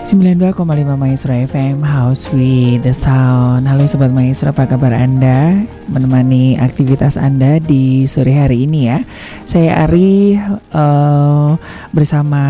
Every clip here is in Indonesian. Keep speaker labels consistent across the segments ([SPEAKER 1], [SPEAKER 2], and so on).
[SPEAKER 1] 92,5 Maestro FM House with the Sound. Halo Sobat Maestro apa kabar Anda? Menemani aktivitas Anda di sore hari ini ya. Saya Ari uh, bersama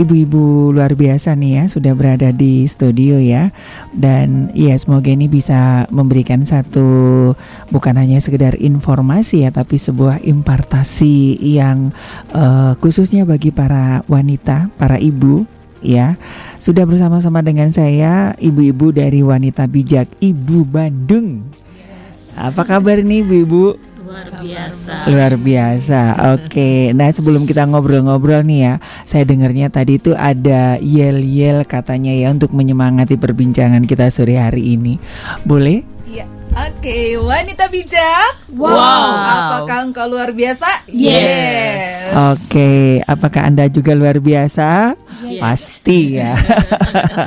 [SPEAKER 1] ibu-ibu luar biasa nih ya Sudah berada di studio ya. Dan ya semoga ini bisa memberikan satu Bukan hanya sekedar informasi ya Tapi sebuah impartasi yang uh, khususnya bagi para wanita, para ibu ya. Sudah bersama-sama dengan saya ibu-ibu dari Wanita Bijak Ibu Bandung. Yes. Apa kabar nih ibu-ibu?
[SPEAKER 2] Luar biasa.
[SPEAKER 1] Luar biasa. Oke. Nah, sebelum kita ngobrol-ngobrol nih ya, saya dengarnya tadi itu ada yel-yel katanya ya untuk menyemangati perbincangan kita sore hari ini. Boleh?
[SPEAKER 3] Oke, wanita bijak.
[SPEAKER 2] Wow.
[SPEAKER 3] Apakah engkau luar biasa?
[SPEAKER 2] Yes.
[SPEAKER 3] yes.
[SPEAKER 1] Oke, apakah Anda juga luar biasa? Yes. Pasti ya.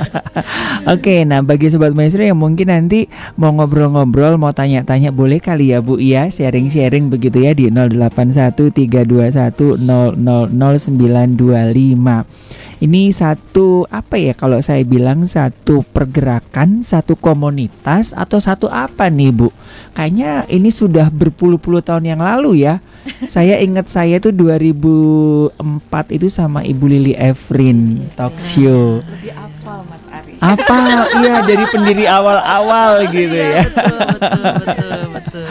[SPEAKER 1] Oke, nah bagi sobat maestro yang mungkin nanti mau ngobrol-ngobrol, mau tanya-tanya boleh kali ya Bu ya, sharing-sharing begitu ya di 081321000925. Ini satu apa ya kalau saya bilang satu pergerakan, satu komunitas atau satu apa nih Bu? Kayaknya ini sudah berpuluh-puluh tahun yang lalu ya. saya ingat saya itu 2004 itu sama Ibu Lili Evrin talk show.
[SPEAKER 3] Lebih apal Mas Ari.
[SPEAKER 1] Apa? Iya dari pendiri awal-awal gitu
[SPEAKER 3] Iya,
[SPEAKER 1] ya.
[SPEAKER 3] Betul, betul, betul, betul.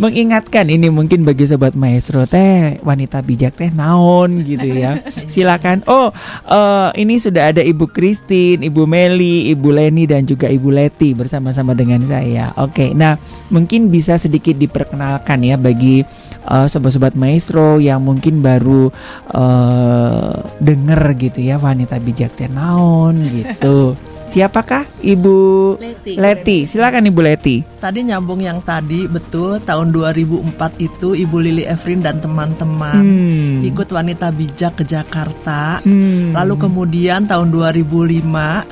[SPEAKER 1] Mengingatkan ini mungkin bagi sobat maestro teh wanita bijak teh naon gitu ya. Silakan. Oh uh, ini sudah ada ibu Christine ibu Meli ibu Leni dan juga ibu Leti bersama-sama dengan saya. Oke nah mungkin bisa sedikit diperkenalkan ya bagi uh, sobat-sobat maestro yang mungkin baru uh, denger gitu ya wanita bijak teh naon gitu siapakah ibu
[SPEAKER 2] Leti.
[SPEAKER 1] Leti silakan ibu Leti
[SPEAKER 4] Tadi nyambung yang tadi betul tahun 2004 itu Ibu Lili Evrin dan teman-teman
[SPEAKER 1] Hmm.
[SPEAKER 4] ikut wanita bijak ke Jakarta.
[SPEAKER 1] Hmm.
[SPEAKER 4] Lalu kemudian tahun 2005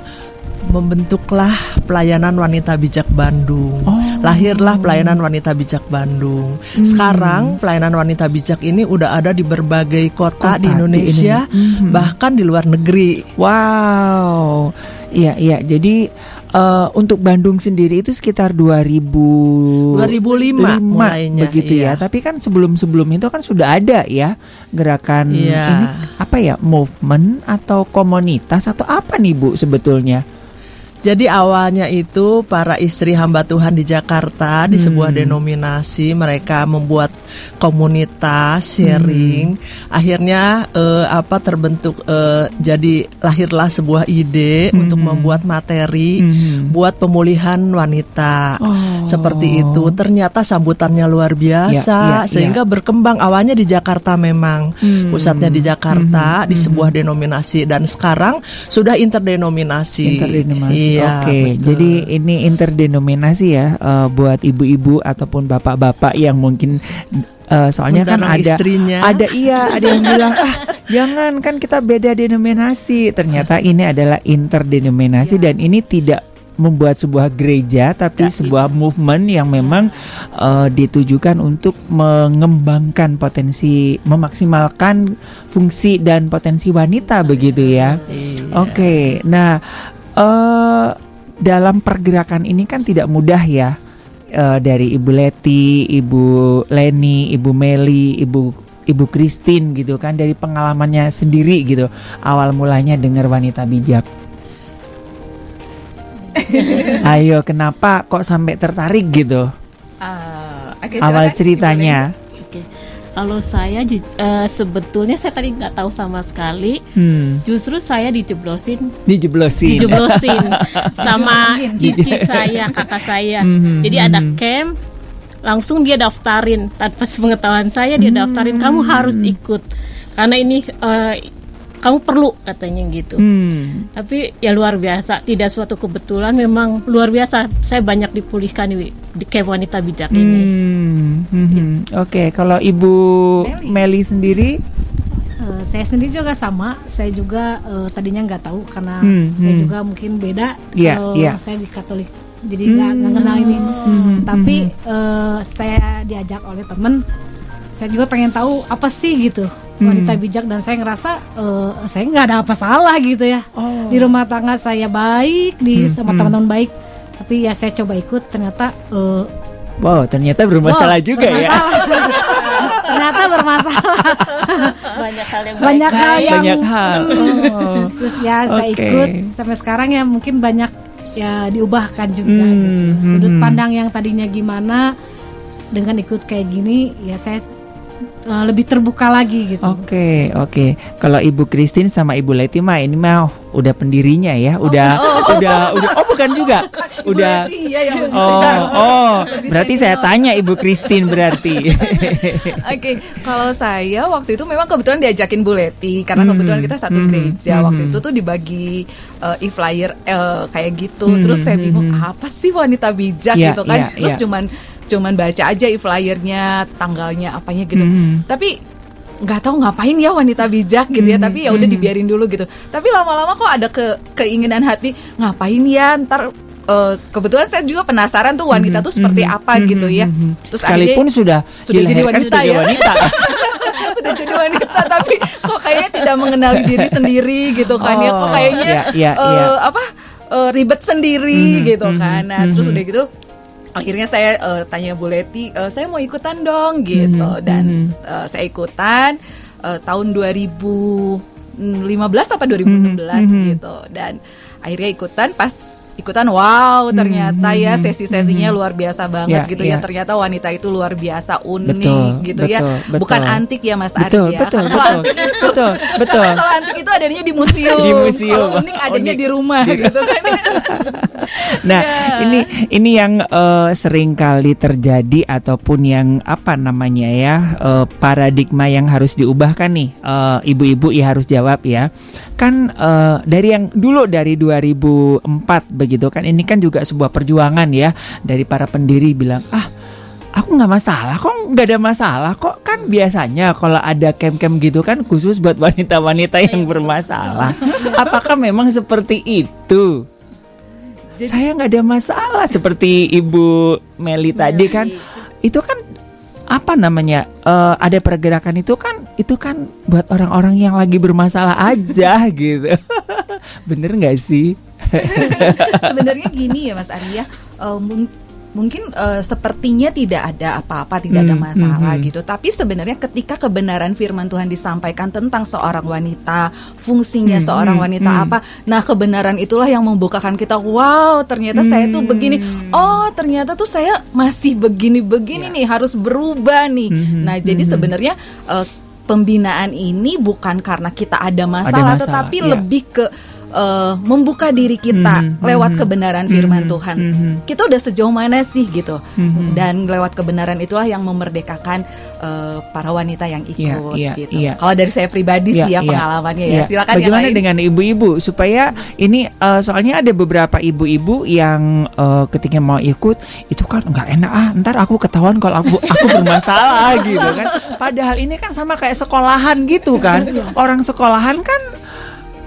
[SPEAKER 4] membentuklah pelayanan wanita bijak Bandung.
[SPEAKER 1] Oh.
[SPEAKER 4] Lahirlah pelayanan wanita bijak Bandung.
[SPEAKER 1] Hmm.
[SPEAKER 4] Sekarang pelayanan wanita bijak ini udah ada di berbagai kota,
[SPEAKER 1] Kota
[SPEAKER 4] di
[SPEAKER 1] di
[SPEAKER 4] Indonesia,
[SPEAKER 1] Indonesia. Mhm.
[SPEAKER 4] bahkan di luar negeri.
[SPEAKER 1] Wow, iya iya. Jadi eh, untuk Bandung sendiri itu sekitar 2000
[SPEAKER 4] 2005 mulainya,
[SPEAKER 1] begitu ya.
[SPEAKER 4] iya.
[SPEAKER 1] Tapi kan sebelum-sebelum itu kan sudah ada ya gerakan
[SPEAKER 4] Iya.
[SPEAKER 1] ini apa ya movement atau komunitas atau apa nih Bu sebetulnya?
[SPEAKER 4] Jadi awalnya itu para istri hamba Tuhan di Jakarta di
[SPEAKER 1] Hmm.
[SPEAKER 4] sebuah denominasi mereka membuat komunitas sharing.
[SPEAKER 1] Hmm.
[SPEAKER 4] Akhirnya eh, apa terbentuk eh, jadi lahirlah sebuah ide
[SPEAKER 1] Hmm.
[SPEAKER 4] untuk membuat materi
[SPEAKER 1] Hmm.
[SPEAKER 4] buat pemulihan wanita.
[SPEAKER 1] Oh.
[SPEAKER 4] Seperti itu. Ternyata sambutannya luar biasa
[SPEAKER 1] Ya, ya,
[SPEAKER 4] sehingga berkembang awalnya di Jakarta memang.
[SPEAKER 1] Hmm.
[SPEAKER 4] Pusatnya di Jakarta
[SPEAKER 1] Hmm,
[SPEAKER 4] di
[SPEAKER 1] hmm.
[SPEAKER 4] sebuah denominasi dan sekarang sudah interdenominasi.
[SPEAKER 1] Interdenominasi.
[SPEAKER 4] Iya,
[SPEAKER 1] Oke,
[SPEAKER 4] betul.
[SPEAKER 1] jadi ini interdenominasi ya eh, buat ibu-ibu ataupun bapak-bapak yang mungkin eh, soalnya kan
[SPEAKER 4] Mendarang
[SPEAKER 1] ada
[SPEAKER 4] istrinya.
[SPEAKER 1] ada iya ada yang bilang ah jangan kan kita beda denominasi. Ternyata ini adalah interdenominasi dan ini tidak membuat sebuah gereja tapi sebuah movement yang memang eh, ditujukan untuk mengembangkan potensi memaksimalkan fungsi dan potensi wanita begitu ya.
[SPEAKER 4] Iya.
[SPEAKER 1] Oke, nah eh dalam pergerakan ini kan tidak mudah ya Eh, dari Ibu Leti, Ibu Leni, Ibu Meli, Ibu Ibu Christine gitu kan dari pengalamannya sendiri gitu awal mulanya dengar wanita bijak. Ayo, kenapa kok sampai tertarik gitu
[SPEAKER 3] Ah, oke,
[SPEAKER 1] awal ceritanya?
[SPEAKER 2] Kalau saya eh, sebetulnya saya tadi nggak tahu sama sekali.
[SPEAKER 1] Hmm,
[SPEAKER 2] Justru saya dijeblosin,
[SPEAKER 1] dijeblosin.
[SPEAKER 2] dijeblosin sama cici saya, kakak saya.
[SPEAKER 1] Mhm,
[SPEAKER 2] Jadi ada
[SPEAKER 1] mhm.
[SPEAKER 2] camp, langsung dia daftarin tanpa pengetahuan saya dia daftarin kamu harus ikut karena ini eh, kamu perlu katanya gitu.
[SPEAKER 1] Hmm.
[SPEAKER 2] Tapi ya luar biasa, tidak suatu kebetulan memang luar biasa. Saya banyak dipulihkan di, di camp wanita bijak ini.
[SPEAKER 1] Hmm, mhm. Oke, kalau Ibu Meli, sendiri,
[SPEAKER 5] Eh, saya sendiri juga sama. Saya juga eh, tadinya nggak tahu karena
[SPEAKER 1] Hmm,
[SPEAKER 5] saya
[SPEAKER 1] hmm.
[SPEAKER 5] juga mungkin beda.
[SPEAKER 1] Iya,
[SPEAKER 5] Kalau
[SPEAKER 1] iya.
[SPEAKER 5] saya di Katolik, jadi nggak nggak kenal ini.
[SPEAKER 1] Mhm,
[SPEAKER 5] Tapi eh, saya diajak oleh temen. Saya juga pengen tahu apa sih gitu wanita bijak dan saya ngerasa eh, saya nggak ada apa salah gitu ya
[SPEAKER 1] Oh.
[SPEAKER 5] di rumah tangga saya baik di
[SPEAKER 1] Hmm,
[SPEAKER 5] sama
[SPEAKER 1] hmm.
[SPEAKER 5] teman-teman baik tapi ya saya coba ikut ternyata eh,
[SPEAKER 1] Wow, ternyata bermasalah
[SPEAKER 5] wow,
[SPEAKER 1] juga ya.
[SPEAKER 5] bermasalah. ternyata bermasalah
[SPEAKER 2] banyak hal yang
[SPEAKER 5] Banyak
[SPEAKER 2] baik.
[SPEAKER 5] hal yang-
[SPEAKER 1] Banyak hal. Oh.
[SPEAKER 5] terus ya saya
[SPEAKER 1] Oke.
[SPEAKER 5] ikut sampai sekarang ya mungkin banyak ya diubahkan juga
[SPEAKER 1] Hmm,
[SPEAKER 5] gitu. sudut
[SPEAKER 1] hmm, hmm.
[SPEAKER 5] pandang yang tadinya gimana dengan ikut kayak gini ya saya eh, lebih terbuka lagi gitu
[SPEAKER 1] Oke, oke. Kalau Ibu Christine sama Ibu Leti mah ini mah udah pendirinya ya, udah udah udah oh bukan juga. udah
[SPEAKER 3] Iya yang
[SPEAKER 1] Oh, oh, berarti saya tanya Ibu Christine berarti.
[SPEAKER 3] Oke, kalau saya waktu itu memang kebetulan diajakin Bu Leti karena
[SPEAKER 1] Hmm,
[SPEAKER 3] kebetulan kita satu
[SPEAKER 1] hmm,
[SPEAKER 3] gereja.
[SPEAKER 1] hmm.
[SPEAKER 3] Waktu itu tuh dibagi uh, e-flyer uh, kayak gitu.
[SPEAKER 1] Hmm,
[SPEAKER 3] Terus saya
[SPEAKER 1] hmm,
[SPEAKER 3] bingung
[SPEAKER 1] hmm.
[SPEAKER 3] apa sih wanita bijak
[SPEAKER 1] Iya,
[SPEAKER 3] gitu kan.
[SPEAKER 1] iya,
[SPEAKER 3] Terus
[SPEAKER 1] iya.
[SPEAKER 3] cuman cuman baca aja e-flyernya, tanggalnya apanya gitu.
[SPEAKER 1] Hmm.
[SPEAKER 3] Tapi nggak tahu ngapain ya wanita bijak gitu ya
[SPEAKER 1] Hmm,
[SPEAKER 3] tapi ya udah
[SPEAKER 1] hmm.
[SPEAKER 3] dibiarin dulu gitu tapi lama-lama kok ada ke keinginan hati ngapain ya ntar uh, kebetulan saya juga penasaran tuh wanita tuh seperti
[SPEAKER 1] Mhm,
[SPEAKER 3] apa
[SPEAKER 1] mhm,
[SPEAKER 3] gitu ya
[SPEAKER 1] mhm.
[SPEAKER 3] terus
[SPEAKER 1] Sekalipun
[SPEAKER 3] akhirnya-
[SPEAKER 1] sudah
[SPEAKER 3] sudah jadi wanita ya.
[SPEAKER 1] wanita.
[SPEAKER 3] sudah jadi wanita tapi kok kayaknya tidak mengenali diri sendiri gitu kan ya kok
[SPEAKER 1] Oh,
[SPEAKER 3] kayaknya
[SPEAKER 1] iya, iya,
[SPEAKER 3] eh,
[SPEAKER 1] iya.
[SPEAKER 3] apa eh, ribet sendiri
[SPEAKER 1] Mhm,
[SPEAKER 3] gitu
[SPEAKER 1] mhm,
[SPEAKER 3] kan nah terus
[SPEAKER 1] mhm.
[SPEAKER 3] udah gitu akhirnya saya eh, tanya Bu Leti eh, saya mau ikutan dong gitu.
[SPEAKER 1] Mhm,
[SPEAKER 3] dan
[SPEAKER 1] mhm.
[SPEAKER 3] eh, saya ikutan eh, tahun 2015 apa 2016
[SPEAKER 1] Mhm,
[SPEAKER 3] gitu. Dan akhirnya ikutan pas ikutan wow ternyata ya
[SPEAKER 1] mhm,
[SPEAKER 3] sesi-sesinya
[SPEAKER 1] mhm.
[SPEAKER 3] luar biasa banget
[SPEAKER 1] Ya,
[SPEAKER 3] gitu ya
[SPEAKER 1] ya.
[SPEAKER 3] ternyata wanita itu luar biasa unik
[SPEAKER 1] Betul,
[SPEAKER 3] gitu ya
[SPEAKER 1] betul, betul.
[SPEAKER 3] bukan antik ya Mas
[SPEAKER 1] Betul,
[SPEAKER 3] Ari ya
[SPEAKER 1] betul, betul, betul, betul.
[SPEAKER 3] Karena kalau antik itu adanya di museum,
[SPEAKER 1] Di museum.
[SPEAKER 3] kalau unik adanya
[SPEAKER 1] Unik.
[SPEAKER 3] di rumah gitu kan
[SPEAKER 1] Nah,
[SPEAKER 3] Ya.
[SPEAKER 1] ini ini yang eh, sering kali terjadi ataupun yang apa namanya ya eh, paradigma yang harus diubahkan nih, Eh, ibu-ibu ya harus jawab ya. Kan eh, dari yang dulu dari 2004 begitu kan, ini kan juga sebuah perjuangan ya dari para pendiri bilang ah aku nggak masalah kok nggak ada masalah kok. Kan biasanya kalau ada camp-camp gitu kan khusus buat wanita-wanita yang bermasalah. Apakah memang seperti itu? Saya nggak ada masalah seperti Ibu Meli. tadi kan. Itu kan apa namanya eh, ada pergerakan itu kan itu kan buat orang-orang yang lagi bermasalah aja gitu. Bener nggak sih
[SPEAKER 3] sebenarnya gini ya Mas Arya eh, mung- mungkin eh, sepertinya tidak ada apa-apa tidak ada
[SPEAKER 1] Hmm,
[SPEAKER 3] masalah
[SPEAKER 1] hmm, hmm.
[SPEAKER 3] gitu tapi sebenarnya ketika kebenaran firman Tuhan disampaikan tentang seorang wanita fungsinya
[SPEAKER 1] Hmm,
[SPEAKER 3] seorang
[SPEAKER 1] hmm,
[SPEAKER 3] wanita
[SPEAKER 1] hmm.
[SPEAKER 3] apa nah kebenaran itulah yang membukakan kita wow ternyata saya tuh
[SPEAKER 1] Hmm.
[SPEAKER 3] begini oh ternyata tuh saya masih begini-begini nih harus berubah nih
[SPEAKER 1] Hmm,
[SPEAKER 3] nah jadi
[SPEAKER 1] hmm.
[SPEAKER 3] sebenarnya eh, pembinaan ini bukan karena kita ada masalah,
[SPEAKER 1] masalah,
[SPEAKER 3] tetapi
[SPEAKER 1] iya.
[SPEAKER 3] lebih ke eh, membuka diri kita
[SPEAKER 1] Mhm,
[SPEAKER 3] lewat
[SPEAKER 1] mhm,
[SPEAKER 3] kebenaran firman
[SPEAKER 1] mhm,
[SPEAKER 3] Tuhan.
[SPEAKER 1] mhm.
[SPEAKER 3] Kita udah sejauh mana sih gitu?
[SPEAKER 1] Mhm.
[SPEAKER 3] Dan lewat kebenaran itulah yang memerdekakan eh, para wanita yang ikut
[SPEAKER 1] Iya, iya,
[SPEAKER 3] gitu.
[SPEAKER 1] iya.
[SPEAKER 3] Kalau dari saya pribadi
[SPEAKER 1] Iya,
[SPEAKER 3] sih ya
[SPEAKER 1] iya.
[SPEAKER 3] pengalamannya ya.
[SPEAKER 1] Iya.
[SPEAKER 3] Silakan
[SPEAKER 1] Bagaimana dengan ibu-ibu supaya ini eh, soalnya ada beberapa ibu-ibu yang eh, ketika mau ikut itu kan nggak enak ah ntar aku ketahuan kalau aku aku bermasalah gitu kan. Padahal ini kan sama kayak sekolahan gitu kan. Orang sekolahan kan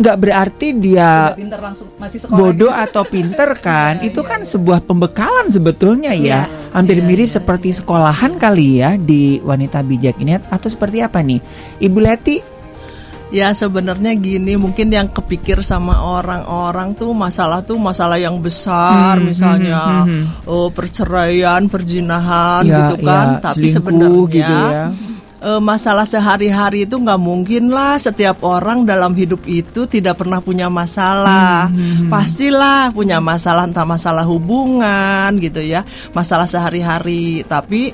[SPEAKER 1] nggak berarti dia
[SPEAKER 3] pinter langsung masih sekolah.
[SPEAKER 1] bodoh atau pinter kan? Itu kan sebuah pembekalan sebetulnya ya. Hampir mirip seperti sekolahan kali ya di wanita bijak ini. Atau seperti apa nih? Ibu Leti?
[SPEAKER 4] Ya sebenarnya gini mungkin yang kepikir sama orang-orang tuh masalah tuh masalah yang besar
[SPEAKER 1] Hmm,
[SPEAKER 4] misalnya
[SPEAKER 1] hmm, hmm,
[SPEAKER 4] oh, perceraian, perjinahan
[SPEAKER 1] Ya,
[SPEAKER 4] gitu kan.
[SPEAKER 1] ya,
[SPEAKER 4] Tapi sebenarnya
[SPEAKER 1] gitu ya.
[SPEAKER 4] Eh, masalah sehari-hari itu nggak mungkin lah setiap orang dalam hidup itu tidak pernah punya masalah.
[SPEAKER 1] Hmm,
[SPEAKER 4] Pastilah punya masalah entah masalah hubungan gitu ya, masalah sehari-hari. Tapi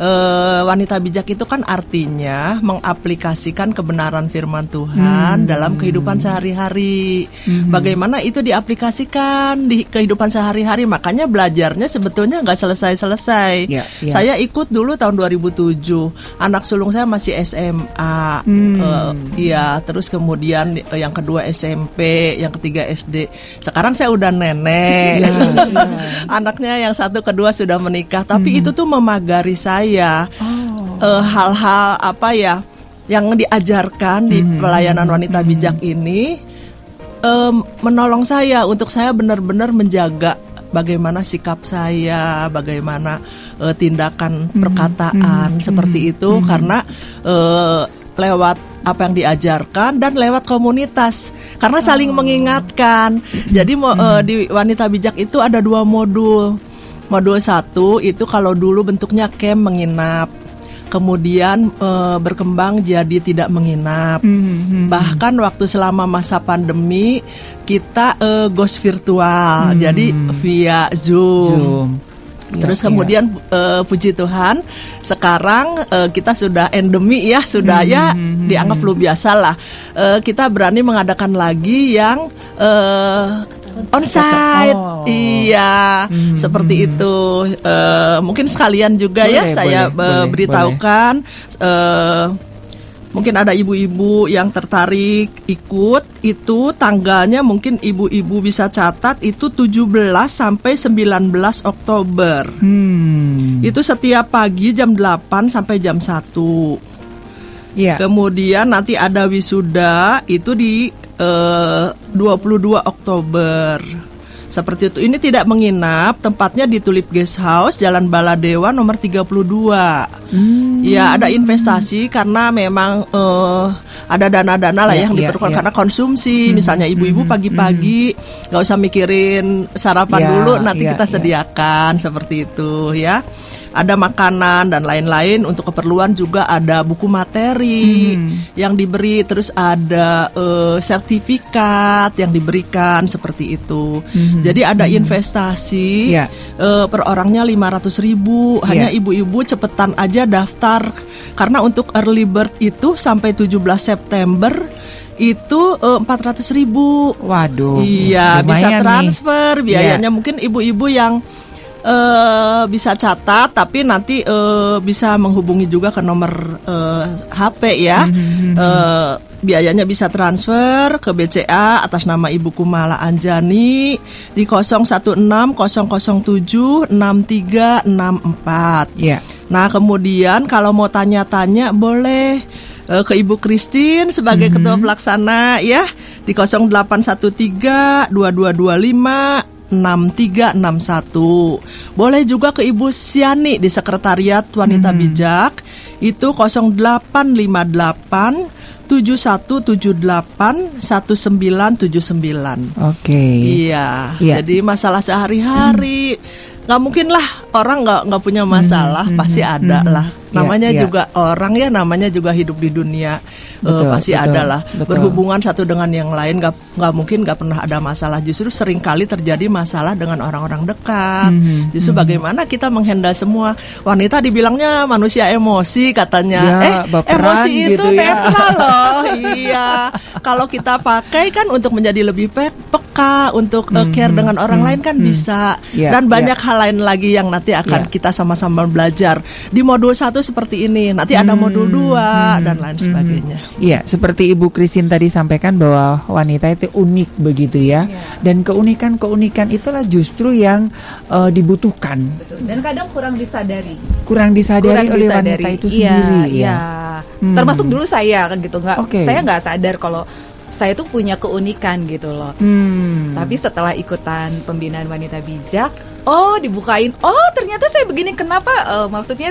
[SPEAKER 4] eh, wanita bijak itu kan artinya mengaplikasikan kebenaran firman Tuhan dalam kehidupan sehari-hari. Bagaimana itu diaplikasikan di kehidupan sehari-hari? Makanya belajarnya sebetulnya nggak selesai-selesai.
[SPEAKER 1] Ya, ya.
[SPEAKER 4] Saya ikut dulu tahun 2007. Anak sulung saya masih SMA.
[SPEAKER 1] Hmm.
[SPEAKER 4] Eh, Iya, terus kemudian eh, yang kedua SMP, yang ketiga SD. Sekarang saya udah nenek.
[SPEAKER 1] Ya, ya.
[SPEAKER 4] Anaknya yang satu kedua sudah menikah, tapi
[SPEAKER 1] Hmm.
[SPEAKER 4] itu tuh memagari saya
[SPEAKER 1] Oh.
[SPEAKER 4] Eh, hal-hal apa ya yang diajarkan di
[SPEAKER 1] Hmm.
[SPEAKER 4] pelayanan wanita bijak ini em, menolong saya untuk saya benar-benar menjaga bagaimana sikap saya, bagaimana eh, tindakan
[SPEAKER 1] Hmm.
[SPEAKER 4] perkataan seperti itu karena eh, lewat apa yang diajarkan dan lewat komunitas karena saling mengingatkan. Jadi mo- eh, di wanita bijak itu ada dua modul. Modul satu itu kalau dulu bentuknya camp menginap. Kemudian eh, berkembang jadi tidak menginap. Bahkan waktu selama masa pandemi kita eh, ghost virtual, jadi via Zoom.
[SPEAKER 1] Zoom. Iya,
[SPEAKER 4] Terus
[SPEAKER 1] iya.
[SPEAKER 4] kemudian eh, puji Tuhan sekarang eh, kita sudah endemi ya sudah ya
[SPEAKER 1] Hmm,
[SPEAKER 4] dianggap lu biasa lah. Eh, kita berani mengadakan lagi yang onsite.
[SPEAKER 1] Oh.
[SPEAKER 4] Iya, seperti itu. Eh, mungkin sekalian juga ya
[SPEAKER 1] Boleh,
[SPEAKER 4] saya
[SPEAKER 1] boleh,
[SPEAKER 4] eh,
[SPEAKER 1] boleh,
[SPEAKER 4] beritahukan eh, Mungkin ada ibu-ibu yang tertarik ikut itu tanggalnya mungkin ibu-ibu bisa catat itu 17 sampai 19 Oktober.
[SPEAKER 1] Hmm.
[SPEAKER 4] Itu setiap pagi jam 8 sampai jam 1.
[SPEAKER 1] Iya.
[SPEAKER 4] Kemudian nanti ada wisuda itu di eh, 22 Oktober. Seperti itu. Ini tidak menginap, tempatnya di Tulip Guest House, Jalan Baladewa nomor 32.
[SPEAKER 1] Hmm.
[SPEAKER 4] Ya, ada investasi karena memang eh, ada dana-dana lah
[SPEAKER 1] Ya,
[SPEAKER 4] yang
[SPEAKER 1] ya,
[SPEAKER 4] diperlukan
[SPEAKER 1] ya.
[SPEAKER 4] karena konsumsi. Misalnya ibu-ibu pagi-pagi nggak usah mikirin sarapan
[SPEAKER 1] Ya,
[SPEAKER 4] dulu, nanti
[SPEAKER 1] ya,
[SPEAKER 4] kita
[SPEAKER 1] ya.
[SPEAKER 4] sediakan seperti itu ya. Ada makanan dan lain-lain untuk keperluan juga ada buku materi
[SPEAKER 1] Hmm.
[SPEAKER 4] yang diberi, terus ada eh, sertifikat yang diberikan seperti itu. Jadi ada investasi
[SPEAKER 1] Hmm. Ya.
[SPEAKER 4] eh, per orangnya 500 ribu. Hanya
[SPEAKER 1] Ya.
[SPEAKER 4] ibu-ibu cepetan aja daftar karena untuk early bird itu sampai 17 September itu eh, 400 ribu.
[SPEAKER 1] Waduh.
[SPEAKER 4] Iya, bisa
[SPEAKER 1] lumayan nih.
[SPEAKER 4] transfer biayanya mungkin ibu-ibu yang eh bisa catat tapi nanti eh, bisa menghubungi juga ke nomor eh, HP ya. Eh, biayanya bisa transfer ke BCA atas nama Ibu Kumala Anjani di 016007 6364.
[SPEAKER 1] Iya.
[SPEAKER 4] Nah, kemudian kalau mau tanya-tanya boleh eh, ke Ibu Christine sebagai ketua pelaksana ya di 0813 2225 6361. Boleh juga ke Ibu Siani di Sekretariat Wanita Bijak itu 0858 7178 1979.
[SPEAKER 1] Oke.
[SPEAKER 4] Iya,
[SPEAKER 1] Iya.
[SPEAKER 4] jadi masalah sehari-hari nggak mungkin lah orang nggak nggak punya masalah pasti ada lah.
[SPEAKER 1] Iya,
[SPEAKER 4] Namanya
[SPEAKER 1] iya.
[SPEAKER 4] juga orang ya, namanya juga hidup di dunia Eh,
[SPEAKER 1] Betul,
[SPEAKER 4] pasti
[SPEAKER 1] betul,
[SPEAKER 4] ada lah.
[SPEAKER 1] betul.
[SPEAKER 4] Berhubungan satu dengan yang lain nggak nggak mungkin nggak pernah ada masalah. Justru sering kali terjadi masalah dengan orang-orang dekat.
[SPEAKER 1] Mhm,
[SPEAKER 4] Justru bagaimana kita menghandle semua wanita dibilangnya manusia emosi katanya.
[SPEAKER 1] Ya,
[SPEAKER 4] eh
[SPEAKER 1] baperan
[SPEAKER 4] emosi itu
[SPEAKER 1] gitu ya.
[SPEAKER 4] netral loh. iya. Kalau kita pakai kan untuk menjadi lebih pe- peka, untuk uh, care dengan orang lain kan bisa.
[SPEAKER 1] Ya,
[SPEAKER 4] Dan
[SPEAKER 1] ya.
[SPEAKER 4] banyak hal lain lagi yang nanti akan
[SPEAKER 1] Ya.
[SPEAKER 4] kita sama-sama belajar. Di modul satu seperti ini, nanti ada modul dua dan lain sebagainya.
[SPEAKER 1] Iya, seperti Ibu Christine tadi sampaikan bahwa wanita itu unik begitu ya. Dan keunikan-keunikan itulah justru yang eh, dibutuhkan,
[SPEAKER 3] Dan kadang kurang disadari.
[SPEAKER 1] kurang disadari
[SPEAKER 3] kurang
[SPEAKER 1] oleh
[SPEAKER 3] disadari.
[SPEAKER 1] wanita itu
[SPEAKER 3] Iya,
[SPEAKER 1] sendiri
[SPEAKER 3] iya.
[SPEAKER 1] ya. Hmm.
[SPEAKER 3] Termasuk dulu saya kan gitu nggak.
[SPEAKER 1] Oke.
[SPEAKER 3] Saya nggak sadar kalau saya tuh punya keunikan gitu loh.
[SPEAKER 1] Hmm.
[SPEAKER 3] Tapi setelah ikutan pembinaan wanita bijak, oh dibukain, oh ternyata saya begini. Kenapa? Eh, maksudnya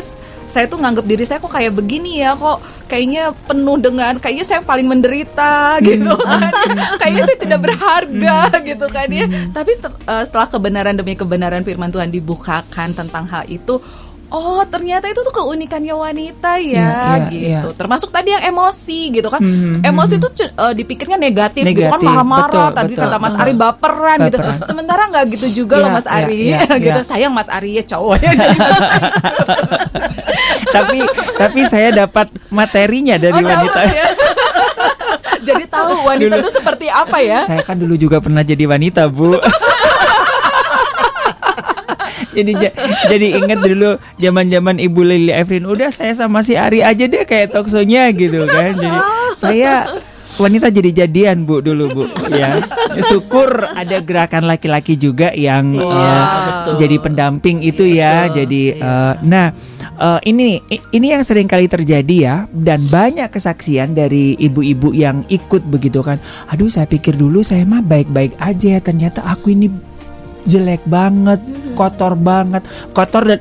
[SPEAKER 3] saya tuh nganggap diri saya kok kayak begini ya, kok kayaknya penuh dengan, kayaknya saya yang paling menderita gitu kan. kayaknya saya tidak berharga gitu kan ya. Tapi eh, setelah kebenaran demi kebenaran firman Tuhan dibukakan tentang hal itu. Oh ternyata itu tuh keunikannya wanita ya,
[SPEAKER 1] Iya, iya,
[SPEAKER 3] gitu. Termasuk tadi yang emosi gitu kan.
[SPEAKER 1] Mhm,
[SPEAKER 3] Emosi tuh cu- eh, dipikirnya negatif, gitu kan
[SPEAKER 1] Negatif,
[SPEAKER 3] marah-marah. Tadi
[SPEAKER 1] betul.
[SPEAKER 3] kata Mas. Ari baperan, gitu.
[SPEAKER 1] Baperan.
[SPEAKER 3] Sementara nggak gitu juga
[SPEAKER 1] Iya,
[SPEAKER 3] loh Mas
[SPEAKER 1] iya,
[SPEAKER 3] Ari,
[SPEAKER 1] iya,
[SPEAKER 3] gitu.
[SPEAKER 1] iya.
[SPEAKER 3] Sayang Mas Ari ya cowoknya
[SPEAKER 1] tapi tapi saya dapat materinya dari
[SPEAKER 3] Oh,
[SPEAKER 1] wanita.
[SPEAKER 3] ya. jadi tahu wanita itu seperti apa ya?
[SPEAKER 1] Saya kan dulu juga pernah jadi wanita, Bu. Jadi ja- jadi ingat dulu zaman-zaman Ibu Lili Evrin udah saya sama si Ari aja deh kayak talkshow-nya gitu kan. Jadi saya wanita jadi jadian Bu dulu Bu ya. Syukur ada gerakan laki-laki juga yang
[SPEAKER 4] Iya, betul.
[SPEAKER 1] jadi pendamping itu ya. Jadi eh, nah eh, ini ini yang sering kali terjadi ya dan banyak kesaksian dari ibu-ibu yang ikut begitu kan. Aduh saya pikir dulu saya mah baik-baik aja ternyata aku ini jelek banget, kotor banget, kotor dan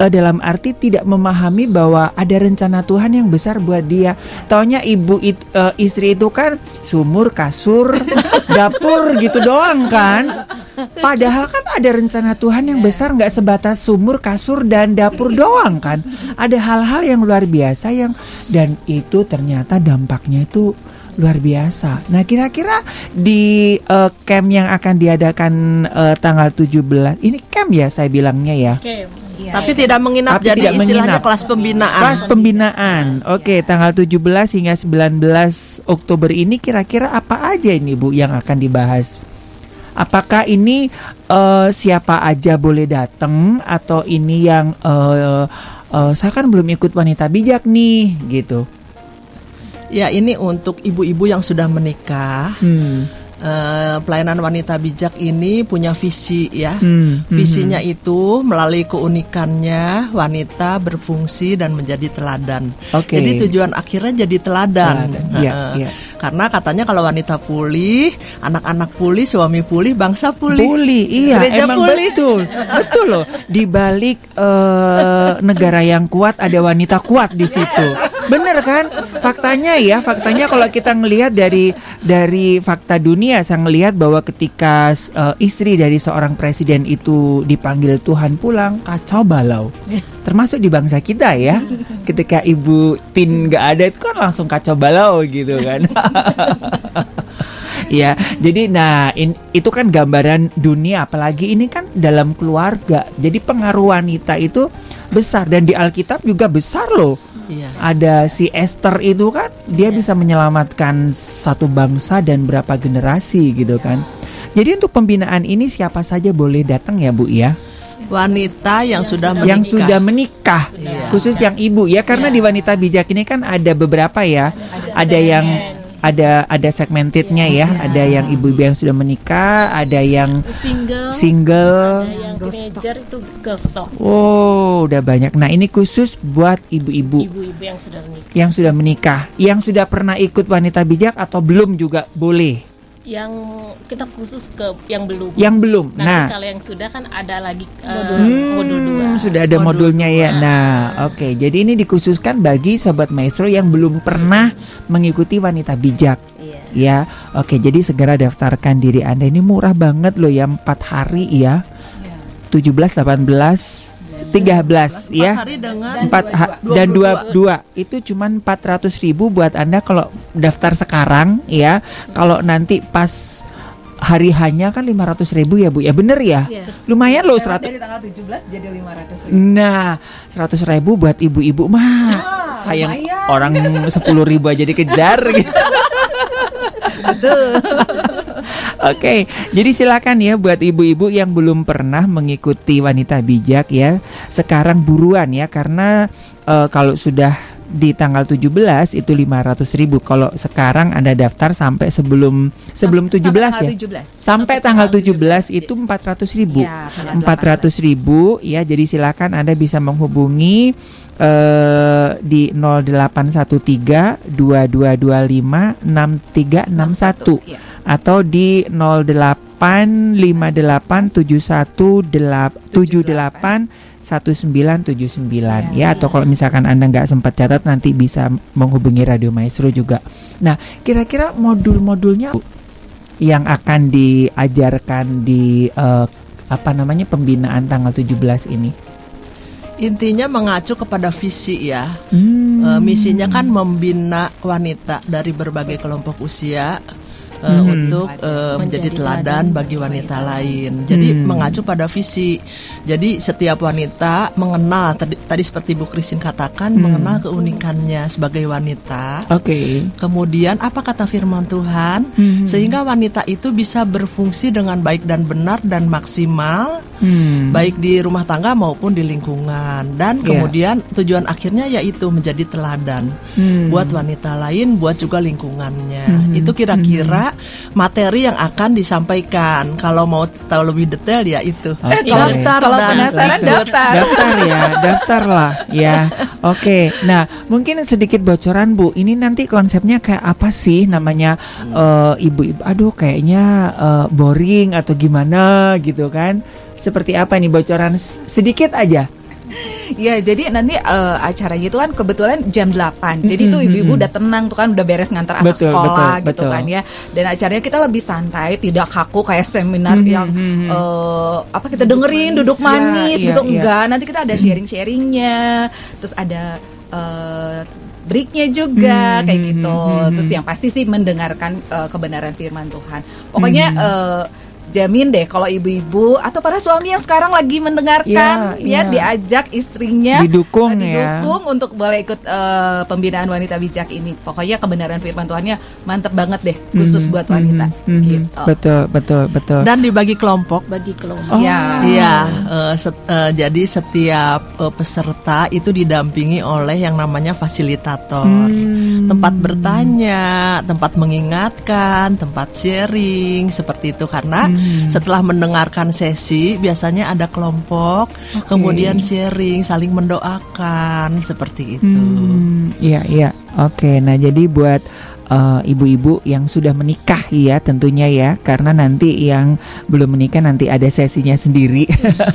[SPEAKER 1] eh, dalam arti tidak memahami bahwa ada rencana Tuhan yang besar buat dia. Taunya ibu it- eh, istri itu kan sumur, kasur, dapur gitu doang kan. Padahal kan ada rencana Tuhan yang besar nggak sebatas sumur, kasur dan dapur doang kan. Ada hal-hal yang luar biasa yang dan itu ternyata dampaknya itu luar biasa. Nah, kira-kira di eh, camp yang akan diadakan eh, tanggal 17 ini camp ya saya bilangnya ya.
[SPEAKER 2] Oke.
[SPEAKER 5] Iya.
[SPEAKER 4] Tapi tidak menginap
[SPEAKER 1] Tapi
[SPEAKER 4] jadi
[SPEAKER 1] tidak
[SPEAKER 4] istilahnya
[SPEAKER 1] menginap.
[SPEAKER 4] kelas pembinaan.
[SPEAKER 1] Kelas pembinaan. Oke, tanggal 17 hingga 19 Oktober ini kira-kira apa aja ini Bu yang akan dibahas? Apakah ini eh, siapa aja boleh datang atau ini yang eh, eh, saya kan belum ikut wanita bijak nih gitu.
[SPEAKER 4] Ya ini untuk ibu-ibu yang sudah menikah.
[SPEAKER 1] Hmm.
[SPEAKER 4] Eh, pelayanan wanita bijak ini punya visi ya.
[SPEAKER 1] Hmm, hmm,
[SPEAKER 4] Visinya itu melalui keunikannya wanita berfungsi dan menjadi teladan.
[SPEAKER 1] Oke.
[SPEAKER 4] Jadi tujuan akhirnya jadi teladan.
[SPEAKER 1] Teladan, iya,
[SPEAKER 4] Heeh.
[SPEAKER 1] iya.
[SPEAKER 4] Karena katanya kalau wanita pulih, anak-anak pulih, suami pulih, bangsa pulih.
[SPEAKER 1] Pulih, iya,
[SPEAKER 4] Gereja
[SPEAKER 1] emang
[SPEAKER 4] pulih.
[SPEAKER 1] betul, betul loh. Di balik eh, negara yang kuat ada wanita kuat di situ. Bener kan? Faktanya ya, faktanya kalau kita ngelihat dari dari fakta dunia, saya ngelihat bahwa ketika eh, istri dari seorang presiden itu dipanggil Tuhan pulang, kacau balau. Termasuk di bangsa kita ya. Ketika ibu Tin nggak ada itu kan langsung kacau balau gitu kan. Ya, jadi nah in- itu kan gambaran dunia apalagi ini kan dalam keluarga. Jadi pengaruh wanita itu besar dan di Alkitab juga besar loh.
[SPEAKER 4] Iya.
[SPEAKER 1] Ada si Esther itu kan dia bisa menyelamatkan satu bangsa dan berapa generasi gitu kan. Jadi untuk pembinaan ini siapa saja boleh datang ya Bu ya?
[SPEAKER 4] Wanita yang, sudah menikah.
[SPEAKER 1] Yang sudah menikah,
[SPEAKER 4] Iya.
[SPEAKER 1] khusus yang ibu ya karena di wanita bijak ini kan ada beberapa ya. Ada yang ada ada segmentednya ya, ada yang ibu-ibu yang sudah menikah, ada yang
[SPEAKER 2] Single.
[SPEAKER 1] single.
[SPEAKER 2] Ada yang teenager itu girls talk.
[SPEAKER 1] Oh, udah banyak. Nah, ini khusus buat ibu-ibu
[SPEAKER 2] Ibu-ibu yang sudah menikah.
[SPEAKER 1] yang sudah menikah, yang sudah pernah ikut wanita bijak atau belum juga boleh.
[SPEAKER 2] Yang kita khusus ke yang belum.
[SPEAKER 1] Yang belum.
[SPEAKER 2] Nanti
[SPEAKER 1] Nah,
[SPEAKER 2] kalau yang sudah kan ada lagi eh,
[SPEAKER 1] Hmm,
[SPEAKER 2] modul dua.
[SPEAKER 1] Sudah ada
[SPEAKER 4] Modul
[SPEAKER 1] modulnya ya. Nah, oke. Jadi ini dikhususkan bagi sobat maestro yang belum pernah mengikuti wanita bijak.
[SPEAKER 2] Iya.
[SPEAKER 1] Ya, oke. Jadi segera daftarkan diri Anda. Ini murah banget loh ya, 4 hari ya. 17, 18, 13 ya.
[SPEAKER 4] Empat hari dengan
[SPEAKER 1] Empat ha- dan dua dua itu cuman 400 ribu buat anda kalau daftar sekarang ya. Kalau nanti pas hari hanya kan 500 ribu ya bu ya bener ya.
[SPEAKER 5] Iya.
[SPEAKER 1] Lumayan loh
[SPEAKER 3] Lewat
[SPEAKER 1] 100
[SPEAKER 3] dari tanggal 17 jadi 500 ribu.
[SPEAKER 1] Nah, 100 ribu buat ibu-ibu mah sayang
[SPEAKER 3] lumayan.
[SPEAKER 1] orang 10 ribu aja dikejar gitu. Oke, jadi silakan ya buat ibu-ibu yang belum pernah mengikuti wanita bijak ya. Sekarang buruan ya karena eh, kalau sudah di tanggal 17 itu 500 ribu. Kalau sekarang Anda daftar sampai sebelum sebelum 17 ya.
[SPEAKER 3] 17.
[SPEAKER 1] Sampai tanggal 17 itu 400 ribu.
[SPEAKER 3] Ya, tanggal
[SPEAKER 1] 400 ribu ya jadi silakan anda bisa menghubungi eh, di 0813 2225 6361
[SPEAKER 3] Iya.
[SPEAKER 1] Atau di 08587178 1979 ya atau kalau misalkan anda nggak sempat catat nanti bisa menghubungi Radio Maestro juga. Nah kira-kira modul-modulnya yang akan diajarkan di eh, apa namanya pembinaan tanggal 17 ini?
[SPEAKER 4] intinya mengacu kepada visi ya.
[SPEAKER 1] Hmm.
[SPEAKER 4] Eh, misinya kan membina wanita dari berbagai kelompok usia eh,
[SPEAKER 1] Hmm.
[SPEAKER 4] untuk eh, menjadi
[SPEAKER 2] Menjadi
[SPEAKER 4] teladan
[SPEAKER 2] teladan
[SPEAKER 4] bagi wanita lain. Jadi
[SPEAKER 1] Hmm.
[SPEAKER 4] mengacu pada visi. Jadi setiap wanita mengenal tadi, tadi seperti Bu Christine katakan
[SPEAKER 1] Hmm.
[SPEAKER 4] mengenal keunikannya sebagai wanita.
[SPEAKER 1] Oke.
[SPEAKER 4] Kemudian apa kata firman Tuhan
[SPEAKER 1] Hmm.
[SPEAKER 4] sehingga wanita itu bisa berfungsi dengan baik dan benar dan maksimal
[SPEAKER 1] Hmm.
[SPEAKER 4] baik di rumah tangga maupun di lingkungan dan
[SPEAKER 1] Iya.
[SPEAKER 4] kemudian tujuan akhirnya yaitu menjadi teladan
[SPEAKER 1] Hmm.
[SPEAKER 4] buat wanita lain buat juga lingkungannya
[SPEAKER 1] Hmm.
[SPEAKER 4] itu kira-kira materi yang akan disampaikan kalau mau tahu lebih detail ya itu
[SPEAKER 1] Oke.
[SPEAKER 4] daftar
[SPEAKER 3] Kalau
[SPEAKER 4] dan
[SPEAKER 3] penasaran
[SPEAKER 4] ikut.
[SPEAKER 3] daftar.
[SPEAKER 1] daftar ya, daftar lah ya. Oke, nah mungkin sedikit bocoran Bu, ini nanti konsepnya kayak apa sih namanya eh, ibu-ibu? Aduh, kayaknya eh, boring atau gimana gitu kan? Seperti apa nih bocoran sedikit aja?
[SPEAKER 3] Ya, jadi nanti eh, acaranya itu kan kebetulan jam 8. Jadi
[SPEAKER 1] Mm-mm,
[SPEAKER 3] tuh ibu-ibu udah tenang tuh kan udah beres ngantar anak
[SPEAKER 1] Betul,
[SPEAKER 3] sekolah
[SPEAKER 1] betul,
[SPEAKER 3] gitu
[SPEAKER 1] betul.
[SPEAKER 3] kan ya. Dan acaranya kita lebih santai, tidak kaku kayak seminar
[SPEAKER 1] Mhm,
[SPEAKER 3] yang
[SPEAKER 1] mhm.
[SPEAKER 3] eh, apa kita dengerin duduk
[SPEAKER 1] Ya,
[SPEAKER 3] manis
[SPEAKER 1] iya,
[SPEAKER 3] gitu
[SPEAKER 1] iya.
[SPEAKER 3] enggak. Nanti kita ada sharing-sharingnya. Terus ada eh, breaknya juga
[SPEAKER 1] Mhm,
[SPEAKER 3] kayak gitu.
[SPEAKER 1] mhm,
[SPEAKER 3] Terus
[SPEAKER 1] mhm.
[SPEAKER 3] yang pasti sih mendengarkan eh, kebenaran firman Tuhan. Pokoknya
[SPEAKER 1] Mhm.
[SPEAKER 3] eh, jamin deh kalau ibu-ibu atau para suami yang sekarang lagi mendengarkan
[SPEAKER 1] Iya,
[SPEAKER 3] ya
[SPEAKER 1] iya.
[SPEAKER 3] diajak istrinya
[SPEAKER 1] Didukung
[SPEAKER 3] eh,
[SPEAKER 1] ya.
[SPEAKER 3] didukung untuk boleh ikut eh, pembinaan wanita bijak ini. Pokoknya kebenaran firman Tuhannya mantep banget deh khusus
[SPEAKER 1] Mhm,
[SPEAKER 3] buat wanita
[SPEAKER 1] mhm, mhm.
[SPEAKER 3] gitu.
[SPEAKER 1] Betul, betul, betul.
[SPEAKER 4] Dan dibagi kelompok.
[SPEAKER 2] bagi kelompok.
[SPEAKER 1] Oh.
[SPEAKER 3] Ya.
[SPEAKER 4] Iya, eh, set- eh, jadi setiap eh, peserta itu didampingi oleh yang namanya fasilitator.
[SPEAKER 1] Hmm.
[SPEAKER 4] Tempat bertanya, tempat mengingatkan, tempat sharing seperti itu karena
[SPEAKER 1] Hmm.
[SPEAKER 4] Setelah mendengarkan sesi biasanya ada kelompok, kemudian sharing, saling mendoakan seperti itu.
[SPEAKER 1] Hmm, iya iya. Oke, nah jadi buat eh, ibu-ibu yang sudah menikah ya tentunya ya karena nanti yang belum menikah nanti ada sesinya sendiri.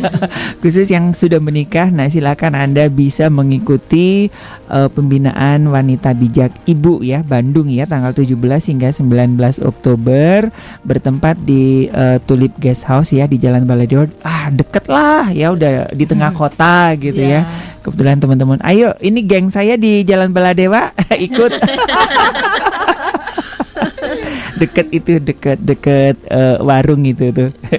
[SPEAKER 1] Khusus yang sudah menikah, nah silakan Anda bisa mengikuti eh, pembinaan wanita bijak ibu ya Bandung ya tanggal 17 hingga 19 Oktober bertempat di eh, Tulip Guest House ya di Jalan Baladior. Ah, deket lah ya udah di tengah kota gitu ya. Kebetulan teman-teman, ayo ini geng saya di Jalan Baladewa ikut. deket itu deket deket eh, warung itu tuh.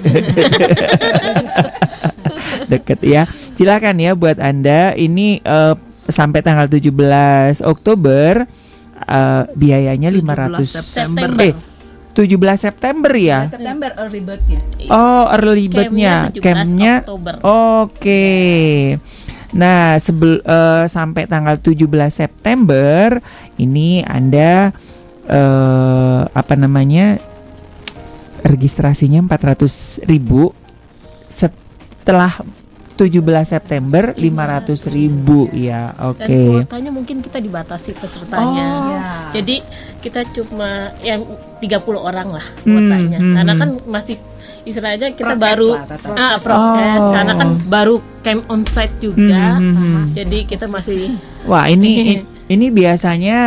[SPEAKER 1] deket ya. Silakan ya buat Anda ini eh, sampai tanggal 17 Oktober eh, biayanya
[SPEAKER 4] 17
[SPEAKER 1] 500
[SPEAKER 4] September.
[SPEAKER 1] Eh 17 September ya.
[SPEAKER 3] September early bird-nya.
[SPEAKER 1] Oh, early bird-nya,
[SPEAKER 2] Campnya 17.
[SPEAKER 1] Oke. Nah, sebel eh, sampai tanggal 17 September ini Anda eh apa namanya? registrasinya 400.000 ribu setelah 17 September 500.000 ribu ya
[SPEAKER 2] Dan
[SPEAKER 1] oke
[SPEAKER 2] kuotanya mungkin kita dibatasi pesertanya.
[SPEAKER 1] Oh.
[SPEAKER 3] Ya.
[SPEAKER 2] Jadi kita cuma yang 30 orang lah
[SPEAKER 1] Hmm,
[SPEAKER 2] kuotanya.
[SPEAKER 1] hmm,
[SPEAKER 2] Karena
[SPEAKER 1] hmm.
[SPEAKER 2] kan masih istilahnya kita
[SPEAKER 3] Prokes
[SPEAKER 2] baru
[SPEAKER 3] lah,
[SPEAKER 2] ah prokes
[SPEAKER 1] Oh.
[SPEAKER 2] karena kan baru camp onsite juga.
[SPEAKER 1] Hmm, hmm, hmm, hmm.
[SPEAKER 2] Jadi kita masih
[SPEAKER 1] wah ini ini biasanya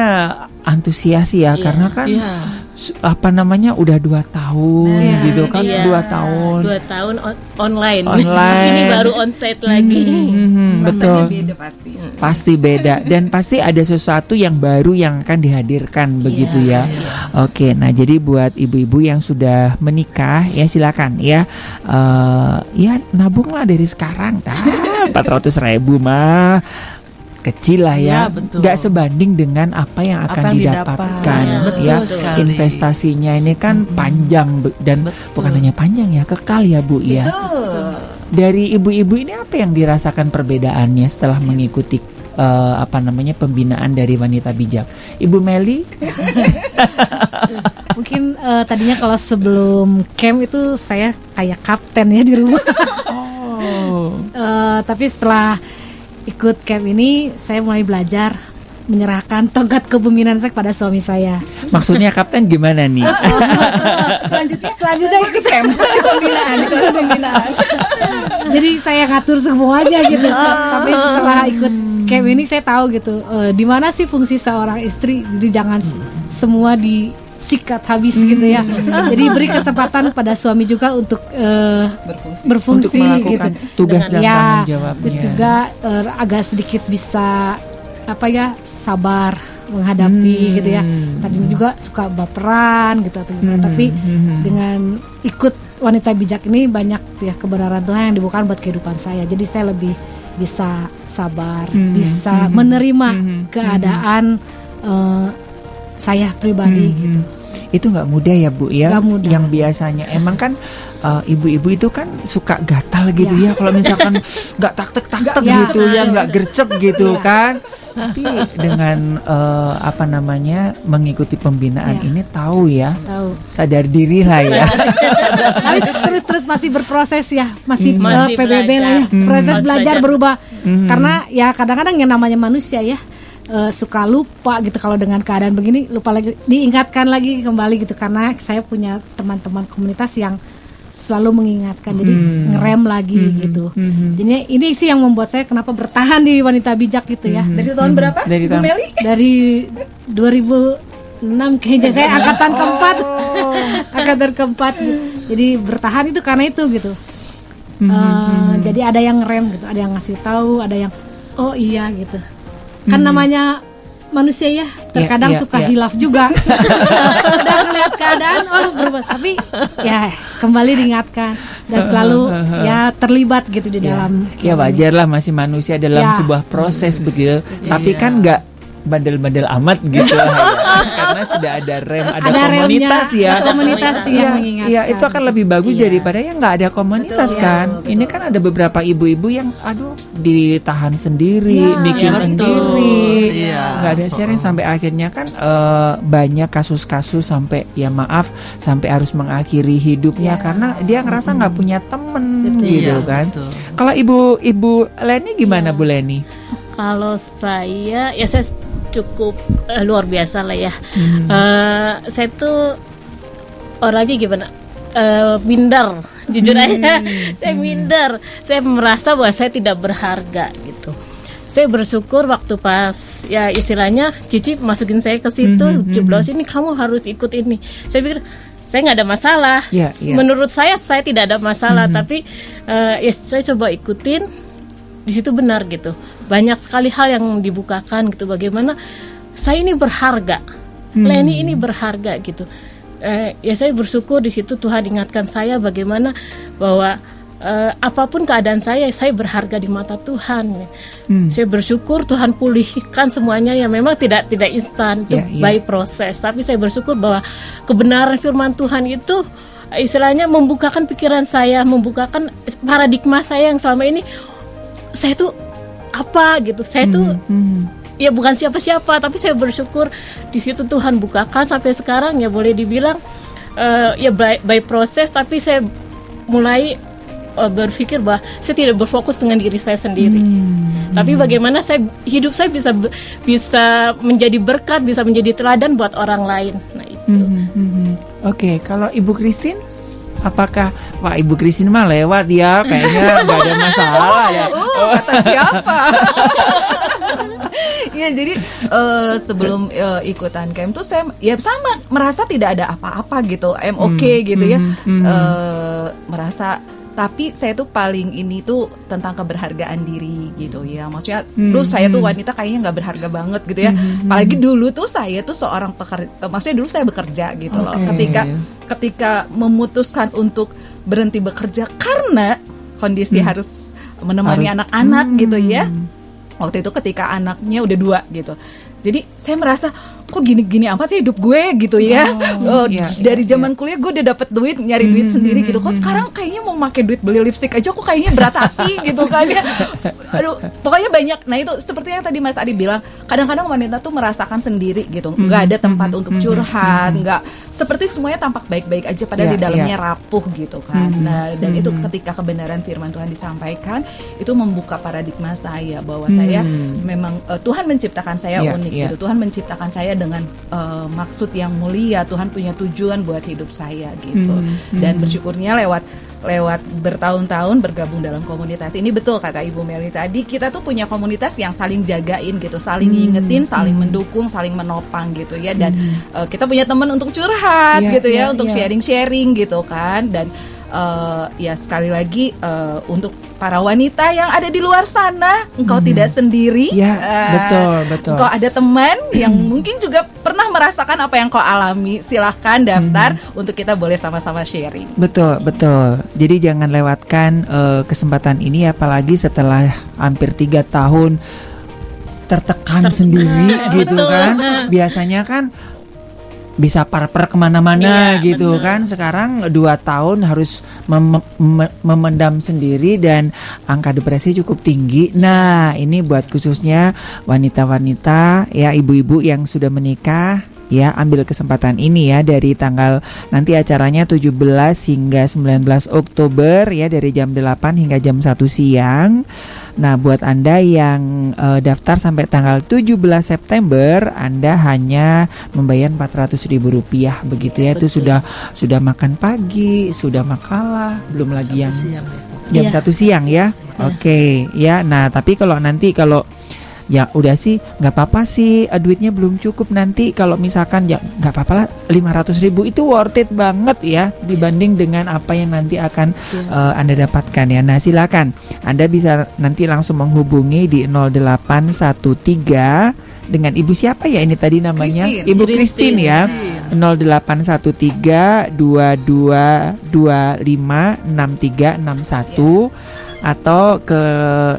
[SPEAKER 1] antusias ya
[SPEAKER 2] Iya.
[SPEAKER 1] karena kan
[SPEAKER 4] Iya.
[SPEAKER 1] su- apa namanya udah dua tahun
[SPEAKER 3] Nah,
[SPEAKER 1] gitu kan
[SPEAKER 2] iya.
[SPEAKER 1] dua tahun
[SPEAKER 2] dua tahun on- online.
[SPEAKER 1] Online.
[SPEAKER 2] Ini baru onsite lagi.
[SPEAKER 1] Hmm, hmm, hmm, betul
[SPEAKER 3] beda pasti.
[SPEAKER 1] pasti beda dan pasti ada sesuatu yang baru yang akan dihadirkan begitu ya oke nah jadi buat ibu-ibu yang sudah menikah ya silakan ya Eh, ya nabunglah dari sekarang ah 400 ribu mah kecil lah ya,
[SPEAKER 4] Iya, betul.
[SPEAKER 1] nggak sebanding dengan apa yang akan
[SPEAKER 4] Apa yang
[SPEAKER 1] didapatkan
[SPEAKER 2] didapat.
[SPEAKER 4] Betul
[SPEAKER 1] ya
[SPEAKER 4] sekali.
[SPEAKER 1] investasinya ini kan panjang be- dan
[SPEAKER 4] Betul.
[SPEAKER 1] bukan hanya panjang ya kekal ya bu ya
[SPEAKER 3] Betul.
[SPEAKER 1] dari ibu-ibu ini apa yang dirasakan perbedaannya setelah mengikuti eh, apa namanya pembinaan dari wanita bijak ibu Meli
[SPEAKER 5] Mungkin eh, tadinya kalau sebelum camp itu saya kayak kapten ya di rumah.
[SPEAKER 1] oh
[SPEAKER 5] Eh, tapi setelah ikut camp ini saya mulai belajar menyerahkan tongkat kepemimpinan saya kepada suami saya.
[SPEAKER 1] maksudnya kapten gimana nih
[SPEAKER 3] Selanjutnya
[SPEAKER 5] Selanjutnya ikut
[SPEAKER 3] camp pembinaan, ikut pembinaan.
[SPEAKER 5] jadi saya ngatur semuanya gitu. Tapi setelah ikut camp ini saya tahu gitu eh, di mana sih fungsi seorang istri. Jadi jangan semua disikat habis gitu ya. Jadi beri kesempatan pada suami juga untuk eh,
[SPEAKER 3] Berfungsi.
[SPEAKER 5] berfungsi
[SPEAKER 1] untuk melakukan
[SPEAKER 5] gitu.
[SPEAKER 1] tugas dan
[SPEAKER 5] ya,
[SPEAKER 1] tanggung jawabnya
[SPEAKER 5] terus juga eh, agak sedikit bisa apa ya sabar menghadapi
[SPEAKER 1] Hmm.
[SPEAKER 5] gitu ya. Tadinya juga suka baperan gitu atau gimana.
[SPEAKER 1] Hmm,
[SPEAKER 5] Tapi
[SPEAKER 1] hmm.
[SPEAKER 5] dengan ikut wanita bijak ini banyak ya kebenaran Tuhan yang dibukakan buat kehidupan saya. Jadi saya lebih bisa sabar,
[SPEAKER 1] Hmm,
[SPEAKER 5] bisa
[SPEAKER 1] hmm,
[SPEAKER 5] menerima
[SPEAKER 1] hmm,
[SPEAKER 5] keadaan eh, saya pribadi
[SPEAKER 1] Hmm,
[SPEAKER 5] gitu.
[SPEAKER 1] itu nggak mudah ya bu ya
[SPEAKER 5] mudah.
[SPEAKER 1] yang biasanya emang kan eh, ibu-ibu itu kan suka gatal gitu ya, kalau misalkan nggak tak tek tak tek
[SPEAKER 5] Ya.
[SPEAKER 1] gitu ya nggak gercep gitu
[SPEAKER 5] Ya.
[SPEAKER 1] kan tapi dengan eh, apa namanya mengikuti pembinaan
[SPEAKER 5] Ya.
[SPEAKER 1] ini tahu ya
[SPEAKER 5] Tahu.
[SPEAKER 1] sadar diri lah ya
[SPEAKER 5] Tapi terus terus masih berproses ya, masih
[SPEAKER 1] Hmm.
[SPEAKER 5] eh,
[SPEAKER 2] Masih
[SPEAKER 5] PBB lah ya,
[SPEAKER 2] belajar.
[SPEAKER 5] proses
[SPEAKER 2] Masih
[SPEAKER 5] belajar
[SPEAKER 2] belajar.
[SPEAKER 5] berubah.
[SPEAKER 1] Hmm.
[SPEAKER 5] Karena ya kadang-kadang yang namanya manusia ya eh, suka lupa gitu kalau dengan keadaan begini lupa lagi diingatkan lagi kembali gitu. Karena saya punya teman-teman komunitas yang selalu mengingatkan jadi
[SPEAKER 1] Hmm.
[SPEAKER 5] ngerem lagi
[SPEAKER 1] Mhm.
[SPEAKER 5] gitu.
[SPEAKER 1] Mhm.
[SPEAKER 5] jadi ini sih yang membuat saya kenapa bertahan di wanita bijak gitu ya.
[SPEAKER 3] Dari tahun berapa?
[SPEAKER 1] Dari tahun-
[SPEAKER 3] Meli?
[SPEAKER 5] dari 2006 kayaknya saya angkatan keempat. angkatan keempat. Jadi bertahan itu karena itu gitu. Eh, jadi ada yang rem gitu ada yang ngasih tahu ada yang oh iya gitu kan namanya manusia ya terkadang
[SPEAKER 1] iya,
[SPEAKER 5] suka
[SPEAKER 1] iya.
[SPEAKER 5] hilaf juga udah ngeliat keadaan oh berubah tapi ya kembali diingatkan dan selalu ya terlibat gitu di dalam
[SPEAKER 1] Ya wajar lah masih manusia dalam
[SPEAKER 5] Ya.
[SPEAKER 1] sebuah proses begitu. Tapi
[SPEAKER 4] Iya.
[SPEAKER 1] kan nggak bandel-bandel amat gitu ya. karena sudah ada rem, ada,
[SPEAKER 5] ada
[SPEAKER 1] komunitas
[SPEAKER 5] remnya,
[SPEAKER 1] ya.
[SPEAKER 5] ada komunitas yang
[SPEAKER 1] Iya,
[SPEAKER 5] mengingatkan
[SPEAKER 1] iya, itu akan lebih bagus
[SPEAKER 5] Iya.
[SPEAKER 1] daripada yang nggak ada komunitas
[SPEAKER 3] Betul,
[SPEAKER 1] kan.
[SPEAKER 3] iya,
[SPEAKER 1] Ini kan ada beberapa ibu-ibu yang aduh ditahan sendiri,
[SPEAKER 5] Iya,
[SPEAKER 1] bikin
[SPEAKER 4] betul.
[SPEAKER 1] sendiri,
[SPEAKER 4] Iya.
[SPEAKER 1] nggak ada sharing sampai akhirnya kan eh, banyak kasus-kasus sampai ya maaf sampai harus mengakhiri hidupnya karena dia ngerasa nggak punya temen gitu
[SPEAKER 4] Iya,
[SPEAKER 1] kan.
[SPEAKER 4] betul.
[SPEAKER 1] Kalau ibu ibu Leni gimana Bu Leni?
[SPEAKER 2] Kalau saya ya saya cukup eh, luar biasa lah ya.
[SPEAKER 1] Hmm.
[SPEAKER 2] Eh, saya tuh orangnya gimana? Eh, minder, jujur
[SPEAKER 1] Hmm.
[SPEAKER 2] aja. saya minder. Saya merasa bahwa saya tidak berharga gitu. Saya bersyukur waktu pas ya istilahnya Cici masukin saya ke situ,
[SPEAKER 1] Hmm,
[SPEAKER 2] jeblos ini kamu harus ikut ini. Saya pikir saya nggak ada masalah.
[SPEAKER 1] Iya, iya.
[SPEAKER 2] Menurut saya saya tidak ada masalah, tapi eh, ya saya coba ikutin di situ benar gitu. Banyak sekali hal yang dibukakan gitu. Bagaimana saya ini berharga, Leni ini berharga gitu. Eh, ya saya bersyukur di situ Tuhan ingatkan saya bagaimana bahwa eh, apa pun keadaan saya, saya berharga di mata Tuhan.
[SPEAKER 1] Hmm.
[SPEAKER 2] Saya bersyukur Tuhan pulihkan semuanya ya memang tidak tidak instan itu
[SPEAKER 1] Ya, ya.
[SPEAKER 2] by proses. Tapi saya bersyukur bahwa kebenaran firman Tuhan itu istilahnya membukakan pikiran saya, membukakan paradigma saya yang selama ini saya tuh apa gitu. Saya tuh
[SPEAKER 1] Hmm.
[SPEAKER 2] ya bukan siapa-siapa, tapi saya bersyukur di situ Tuhan bukakan sampai sekarang ya boleh dibilang eh, ya by, by proses tapi saya mulai eh, berpikir bahwa saya tidak berfokus dengan diri saya sendiri. Tapi bagaimana saya hidup saya bisa bisa menjadi berkat, bisa menjadi teladan buat orang lain. Nah, itu.
[SPEAKER 1] Mhm, mhm. Oke, kalau Ibu Christine apakah Wah Ibu Christine mah lewat ya kayaknya nggak ada masalah ya.
[SPEAKER 3] Oh, kata siapa? Iya jadi eh, sebelum eh, ikutan camp tuh saya ya sama merasa tidak ada apa-apa gitu, I'm okay gitu ya,
[SPEAKER 1] hmm, hmm.
[SPEAKER 3] Eh, merasa tapi saya tuh paling ini tuh tentang keberhargaan diri gitu ya. Maksudnya
[SPEAKER 1] Hmm,
[SPEAKER 3] dulu saya tuh wanita kayaknya nggak berharga banget gitu ya. Apalagi dulu tuh saya tuh seorang pekerja maksudnya dulu saya bekerja gitu loh.
[SPEAKER 1] Oke.
[SPEAKER 3] ketika ketika memutuskan untuk berhenti bekerja karena kondisi harus menemani anak-anak gitu
[SPEAKER 1] Hmm.
[SPEAKER 3] ya waktu itu ketika anaknya udah dua gitu. Jadi saya merasa kok gini-gini amat ya hidup gue gitu ya?
[SPEAKER 1] Oh,
[SPEAKER 3] Oh,
[SPEAKER 1] iya,
[SPEAKER 3] dari
[SPEAKER 1] iya,
[SPEAKER 3] zaman kuliah gue udah dapet duit nyari duit sendiri gitu. Kok sekarang kayaknya mau pakai duit beli lipstick aja kok kayaknya berat hati gitu kan ya? Aduh pokoknya banyak. Nah itu seperti yang tadi Mas Adi bilang kadang-kadang wanita tuh merasakan sendiri gitu. Nggak ada tempat untuk curhat nggak. Seperti semuanya tampak baik-baik aja padahal
[SPEAKER 1] Iya,
[SPEAKER 3] di dalamnya rapuh gitu kan.
[SPEAKER 1] Mhm.
[SPEAKER 3] nah dan itu
[SPEAKER 1] Mhm.
[SPEAKER 3] ketika kebenaran firman Tuhan disampaikan itu membuka paradigma saya bahwa saya
[SPEAKER 1] Hmm.
[SPEAKER 3] memang eh, Tuhan menciptakan saya
[SPEAKER 1] Iya,
[SPEAKER 3] unik
[SPEAKER 1] iya.
[SPEAKER 3] gitu. Tuhan menciptakan saya dengan eh, maksud yang mulia Tuhan punya tujuan buat hidup saya gitu
[SPEAKER 1] Hmm,
[SPEAKER 3] dan
[SPEAKER 1] hmm.
[SPEAKER 3] bersyukurnya lewat lewat bertahun-tahun bergabung dalam komunitas ini betul kata Ibu Meli tadi kita tuh punya komunitas yang saling jagain gitu saling
[SPEAKER 1] Hmm,
[SPEAKER 3] ngingetin saling
[SPEAKER 1] hmm.
[SPEAKER 3] mendukung saling menopang gitu ya dan eh, kita punya teman untuk curhat
[SPEAKER 1] Iya,
[SPEAKER 3] gitu ya untuk
[SPEAKER 1] iya.
[SPEAKER 3] sharing-sharing gitu kan dan eh, ya sekali lagi eh, untuk para wanita yang ada di luar sana engkau tidak sendiri
[SPEAKER 1] Iya,
[SPEAKER 3] Eh,
[SPEAKER 1] betul, betul.
[SPEAKER 3] Engkau ada teman yang mungkin juga pernah merasakan apa yang kau alami silahkan daftar untuk kita boleh sama-sama sharing
[SPEAKER 1] Betul, betul. Jadi jangan lewatkan eh, kesempatan ini apalagi setelah hampir tiga tahun tertekan
[SPEAKER 2] Tertekan,
[SPEAKER 1] sendiri gitu
[SPEAKER 2] betul.
[SPEAKER 1] kan. Biasanya kan bisa par-par ke mana-mana
[SPEAKER 2] Iya,
[SPEAKER 1] gitu
[SPEAKER 2] benar.
[SPEAKER 1] kan. Sekarang dua tahun harus mem- mem- memendam sendiri dan angka depresi cukup tinggi. Nah ini buat khususnya wanita-wanita ya ibu-ibu yang sudah menikah ya ambil kesempatan ini ya dari tanggal nanti acaranya 17 hingga 19 Oktober ya dari jam 8 hingga jam 1 siang. Nah, buat Anda yang uh, daftar sampai tanggal 17 September, Anda hanya membayar Rp400.000 begitu ya. Itu sudah sudah makan pagi, sudah makalah, belum lagi yang
[SPEAKER 4] siang ya.
[SPEAKER 1] jam
[SPEAKER 2] Iya.
[SPEAKER 1] satu siang ya. Oke, ya. Nah, tapi kalau nanti kalau ya udah sih nggak apa-apa sih eh, duitnya belum cukup nanti. Kalau misalkan ya nggak apa-apa lah 500 ribu itu worth it banget ya dibanding dengan apa yang nanti akan eh, anda dapatkan ya. Nah silakan. Anda bisa nanti langsung menghubungi di 0813 dengan ibu siapa ya? Ini tadi namanya?
[SPEAKER 3] Christine.
[SPEAKER 1] ibu
[SPEAKER 2] Christine.
[SPEAKER 1] Christine ya. 0813 2225 6361 atau ke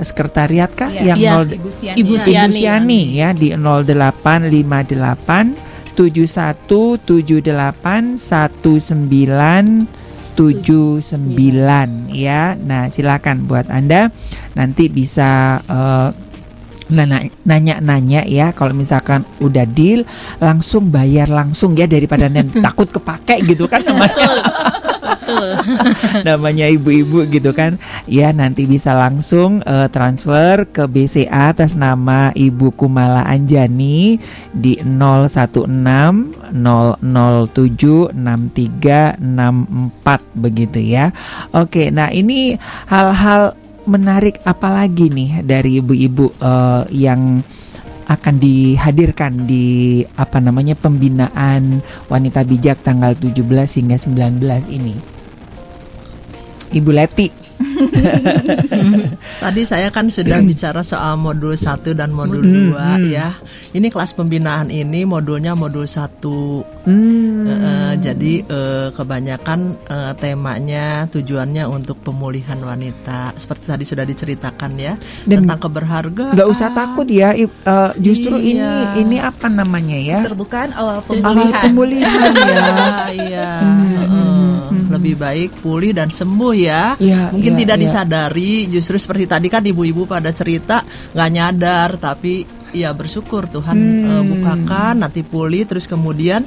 [SPEAKER 1] sekretariat kah
[SPEAKER 3] Iya.
[SPEAKER 1] yang
[SPEAKER 2] Iya.
[SPEAKER 1] 0
[SPEAKER 3] Ibu Siani.
[SPEAKER 2] Ibu
[SPEAKER 1] Ibu
[SPEAKER 2] Siani.
[SPEAKER 1] Siani ya di 0858 7178 1979 ya. Nah, silakan buat Anda nanti bisa nana- nanya-nanya ya kalau misalkan udah deal langsung bayar langsung ya daripada nanti takut kepake gitu kan namanya Namanya ibu-ibu gitu kan. Ya nanti bisa langsung eh, transfer ke BCA atas nama Ibu Kumala Anjani di 016 007 6364 begitu ya. Oke nah ini hal-hal menarik apalagi nih dari ibu-ibu eh, yang akan dihadirkan di apa namanya pembinaan wanita bijak tanggal 17 hingga 19 ini. Ibu Leti.
[SPEAKER 4] Tadi saya kan sudah bicara soal modul 1 dan modul
[SPEAKER 1] Hmm,
[SPEAKER 4] 2
[SPEAKER 1] hmm.
[SPEAKER 4] ya. Ini kelas pembinaan ini modulnya modul 1.
[SPEAKER 1] Hmm.
[SPEAKER 4] Eh, jadi eh, kebanyakan eh, temanya tujuannya untuk pemulihan wanita seperti tadi sudah diceritakan ya
[SPEAKER 1] Dan
[SPEAKER 4] tentang keberhargaan.
[SPEAKER 1] nggak usah takut ya, I- eh, justru
[SPEAKER 4] Iya.
[SPEAKER 1] ini ini apa namanya ya?
[SPEAKER 3] Terbukaan awal
[SPEAKER 1] Awal
[SPEAKER 3] pemulihan.
[SPEAKER 1] pemulihan ya.
[SPEAKER 4] Iya.
[SPEAKER 1] Hmm.
[SPEAKER 4] Lebih baik pulih dan sembuh ya.
[SPEAKER 1] Iya,
[SPEAKER 4] Mungkin
[SPEAKER 1] iya,
[SPEAKER 4] tidak
[SPEAKER 1] iya.
[SPEAKER 4] disadari, justru seperti tadi kan ibu-ibu pada cerita nggak nyadar, tapi ya bersyukur Tuhan
[SPEAKER 1] Hmm.
[SPEAKER 4] eh, bukakan, nanti pulih, terus kemudian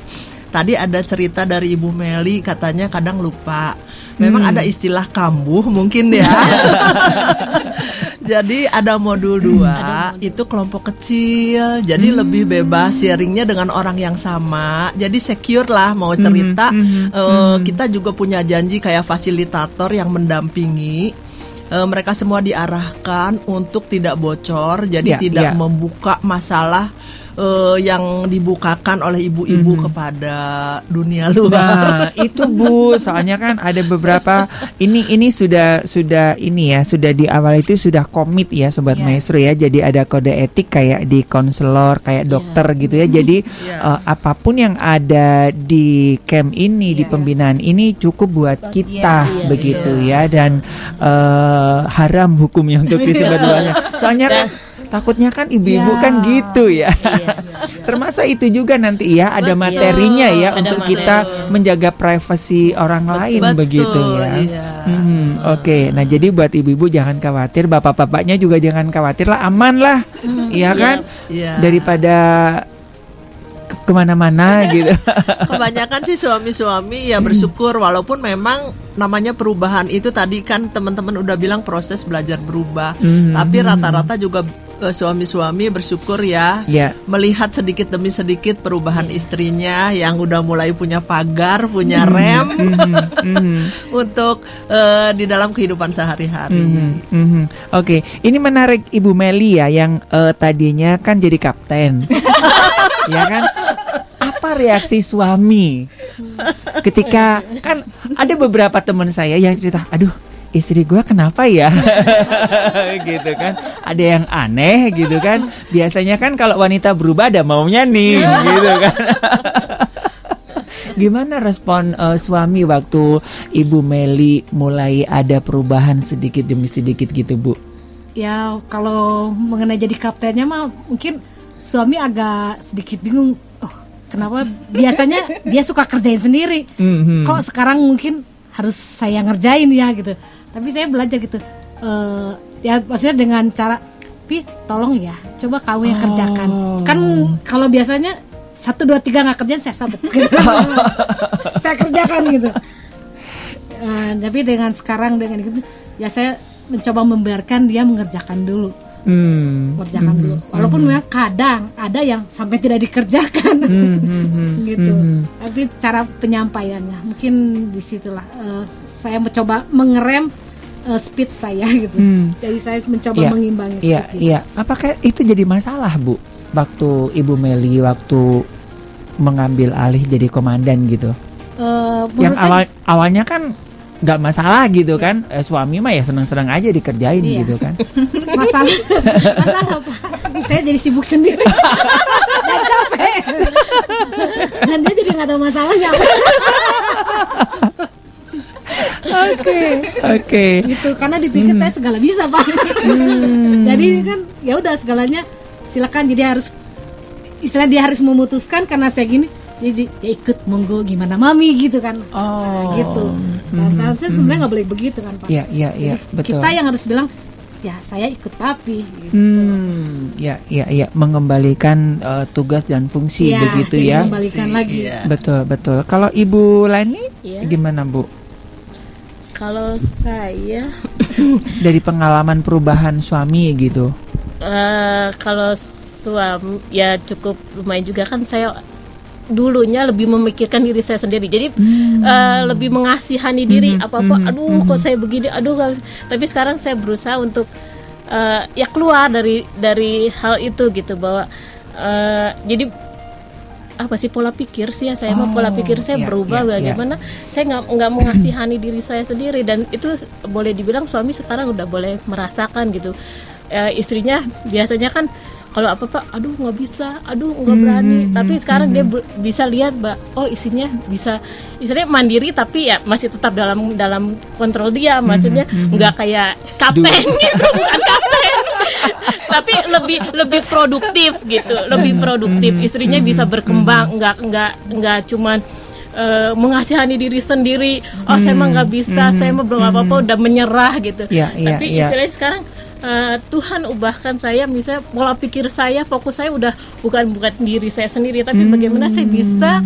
[SPEAKER 4] tadi ada cerita dari Ibu Meli katanya kadang lupa. Memang
[SPEAKER 1] Hmm.
[SPEAKER 4] ada istilah kambuh mungkin ya. Jadi ada modul 2 itu kelompok kecil, jadi
[SPEAKER 1] Hmm.
[SPEAKER 4] lebih bebas sharingnya dengan orang yang sama. Jadi secure lah mau cerita.
[SPEAKER 1] mhm,
[SPEAKER 4] Eh, Kita juga punya janji kayak fasilitator yang mendampingi. Eh, mereka semua diarahkan untuk tidak bocor, jadi
[SPEAKER 1] Ya,
[SPEAKER 4] tidak
[SPEAKER 1] ya.
[SPEAKER 4] membuka masalah eh, yang dibukakan oleh ibu-ibu kepada dunia luar.
[SPEAKER 1] Nah, itu Bu, soalnya kan ada beberapa ini ini sudah sudah ini ya, sudah di awal itu sudah komit ya sobat
[SPEAKER 3] Iya.
[SPEAKER 1] maestro ya. Jadi ada kode etik kayak di konselor, kayak dokter gitu ya. Jadi
[SPEAKER 4] Iya.
[SPEAKER 1] eh, apa pun yang ada di camp ini, di
[SPEAKER 3] Iya.
[SPEAKER 1] pembinaan ini cukup buat kita
[SPEAKER 2] iya,
[SPEAKER 1] begitu ya dan eh, haram hukumnya untuk disebarluaskan. Soalnya kan takutnya kan ibu-ibu
[SPEAKER 3] Iya.
[SPEAKER 1] kan gitu ya.
[SPEAKER 2] Iya.
[SPEAKER 1] Termasuk itu juga nanti ya ada
[SPEAKER 4] Betul.
[SPEAKER 1] materinya ya
[SPEAKER 2] Ada
[SPEAKER 1] untuk
[SPEAKER 2] materi.
[SPEAKER 1] kita menjaga privasi orang lain
[SPEAKER 4] Betul,
[SPEAKER 1] begitu ya.
[SPEAKER 4] iya.
[SPEAKER 1] Hmm, Oke, nah jadi buat ibu-ibu jangan khawatir, bapak-bapaknya juga jangan khawatir lah, aman lah, iya kan?
[SPEAKER 4] Iya.
[SPEAKER 1] Daripada ke- ke mana-mana gitu.
[SPEAKER 4] Kebanyakan sih suami-suami ya bersyukur walaupun memang namanya perubahan itu tadi kan teman-teman udah bilang proses belajar berubah.
[SPEAKER 1] Mhm.
[SPEAKER 4] Tapi rata-rata juga suami-suami bersyukur ya
[SPEAKER 1] Ya.
[SPEAKER 4] melihat sedikit demi sedikit perubahan istrinya yang udah mulai punya pagar, punya rem
[SPEAKER 1] Mhm, mhm.
[SPEAKER 4] untuk eh, di dalam kehidupan sehari-hari.
[SPEAKER 1] Mhm, mhm. Oke, ini menarik Ibu Meli ya yang eh, tadinya kan jadi kapten, ya kan? Apa reaksi suami ketika kan ada beberapa teman saya yang cerita, aduh istri gua kenapa ya gitu kan ada yang aneh gitu kan biasanya kan kalau wanita berubah ada maunya nih gitu kan Gimana respon eh, suami waktu Ibu Meli mulai ada perubahan sedikit demi sedikit gitu, Bu?
[SPEAKER 5] Ya kalau mengenai jadi kaptennya mah mungkin suami agak sedikit bingung. Oh, kenapa biasanya dia suka kerjain sendiri.
[SPEAKER 1] Mhm.
[SPEAKER 5] Kok sekarang mungkin harus saya ngerjain ya gitu. Tapi saya belajar gitu. Eh ya maksudnya dengan cara Pi tolong ya, coba kamu yang kerjakan.
[SPEAKER 1] Oh.
[SPEAKER 5] Kan kalau biasanya satu dua tiga nggak kerjaan saya sabut gitu. saya kerjakan gitu Eh, tapi dengan sekarang dengan itu ya saya mencoba membiarkan dia mengerjakan dulu
[SPEAKER 1] Hmm.
[SPEAKER 5] mengerjakan dulu walaupun memang kadang ada yang sampai tidak dikerjakan
[SPEAKER 1] Hmm, hmm, hmm,
[SPEAKER 5] gitu
[SPEAKER 1] hmm, hmm.
[SPEAKER 5] tapi cara penyampaiannya mungkin di situlah eh, saya mencoba mengerem eh, speed saya gitu
[SPEAKER 1] Hmm.
[SPEAKER 5] jadi saya mencoba
[SPEAKER 1] Iya,
[SPEAKER 5] mengimbangi
[SPEAKER 1] Iya,
[SPEAKER 5] speed
[SPEAKER 1] iya. Apakah itu jadi masalah, Bu? Waktu Ibu Meli waktu mengambil alih jadi komandan gitu.
[SPEAKER 5] Eh,
[SPEAKER 1] Yang
[SPEAKER 5] menurut saya-
[SPEAKER 1] awal awalnya kan nggak masalah gitu kan. Eh, suami mah ya seneng-seneng aja dikerjain
[SPEAKER 5] Iya.
[SPEAKER 1] gitu kan.
[SPEAKER 5] masalah. Masalah apa saya jadi sibuk sendiri. Dan capek. Dan dia jadi nggak tahu masalahnya.
[SPEAKER 1] Oke, oke.
[SPEAKER 5] gitu karena dipikir saya segala bisa pak. Jadi kan ya udah segalanya silakan. Jadi harus istilah dia harus memutuskan karena saya gini jadi ya ikut monggo gimana mami gitu kan
[SPEAKER 1] Oh.
[SPEAKER 5] gitu nah, nah, saya sebenarnya nggak boleh begitu kan pak
[SPEAKER 1] Iya, iya, iya,
[SPEAKER 5] Jadi
[SPEAKER 1] betul.
[SPEAKER 5] kita yang harus bilang ya saya ikut papi gitu.
[SPEAKER 1] Hmm, ya, ya, ya, mengembalikan eh, tugas dan fungsi
[SPEAKER 5] Iya,
[SPEAKER 1] begitu ya.
[SPEAKER 5] Kembalikan lagi.
[SPEAKER 4] Iya.
[SPEAKER 1] Betul, betul. Kalau Ibu Lani
[SPEAKER 2] Iya.
[SPEAKER 1] gimana, Bu?
[SPEAKER 2] Kalau saya
[SPEAKER 1] Dari pengalaman perubahan suami gitu.
[SPEAKER 2] eh, kalau suami ya cukup lumayan juga kan saya dulunya lebih memikirkan diri saya sendiri. Jadi eh, lebih mengasihani diri apa apa aduh kok saya begini aduh tapi sekarang saya berusaha untuk eh, ya keluar dari dari hal itu gitu bahwa eh, jadi apa sih pola pikir sih ya saya mah pola
[SPEAKER 1] Oh,
[SPEAKER 2] pikir saya
[SPEAKER 1] iya,
[SPEAKER 2] berubah
[SPEAKER 1] iya, iya.
[SPEAKER 2] bagaimana. Saya nggak nggak mengasihani diri saya sendiri dan itu boleh dibilang suami sekarang udah boleh merasakan gitu. Eh, istrinya biasanya kan kalau apa apa aduh nggak bisa. Aduh nggak berani. tapi sekarang dia be- bisa lihat mbak. Oh istrinya bisa istrinya mandiri tapi ya masih tetap dalam dalam kontrol dia. Maksudnya nggak kayak kapten gitu bukan kapten. Tapi lebih lebih produktif gitu lebih produktif. istrinya bisa berkembang nggak nggak nggak cuman eh, mengasihani diri sendiri. Oh saya mah nggak bisa saya mah belum apa apa udah menyerah gitu.
[SPEAKER 1] Iya, iya,
[SPEAKER 2] tapi
[SPEAKER 1] iya.
[SPEAKER 2] istilahnya sekarang eh, Tuhan ubahkan saya misalnya pola pikir saya fokus saya udah bukan bukan diri saya sendiri tapi bagaimana saya bisa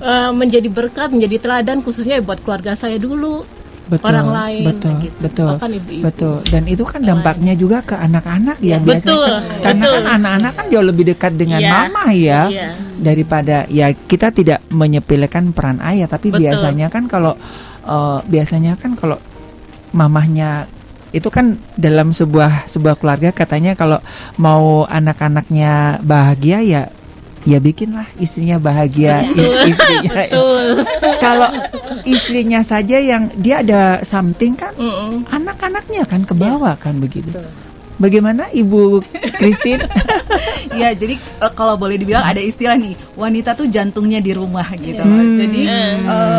[SPEAKER 2] eh, menjadi berkat menjadi teladan khususnya buat keluarga saya dulu
[SPEAKER 1] Betul,
[SPEAKER 2] orang lain
[SPEAKER 1] betul,
[SPEAKER 2] gitu.
[SPEAKER 1] betul,
[SPEAKER 2] Bahkan ibu-ibu.
[SPEAKER 1] betul. Dan itu kan dampaknya juga ke anak-anak ya,
[SPEAKER 2] Ya,
[SPEAKER 1] biasanya.
[SPEAKER 2] betul,
[SPEAKER 1] kan- karena
[SPEAKER 2] betul.
[SPEAKER 1] kan anak-anak kan jauh lebih dekat dengan
[SPEAKER 2] Iya,
[SPEAKER 1] mama ya
[SPEAKER 2] iya.
[SPEAKER 1] daripada ya kita tidak menyepelekan peran ayah, tapi
[SPEAKER 2] Betul.
[SPEAKER 1] biasanya kan kalau eh, biasanya kan kalau mamahnya itu kan dalam sebuah sebuah keluarga katanya kalau mau anak-anaknya bahagia ya ya bikinlah istrinya bahagia
[SPEAKER 2] Betul.
[SPEAKER 1] is- istrinya
[SPEAKER 2] betul
[SPEAKER 1] kalau istrinya saja yang dia ada something kan
[SPEAKER 2] Mm-mm.
[SPEAKER 1] anak-anaknya kan ke bawah kan begitu. Bagaimana Ibu Christine?
[SPEAKER 3] Ya, jadi eh, kalau boleh dibilang ada istilah nih, wanita tuh jantungnya di rumah gitu.
[SPEAKER 1] Hmm.
[SPEAKER 3] Jadi eh,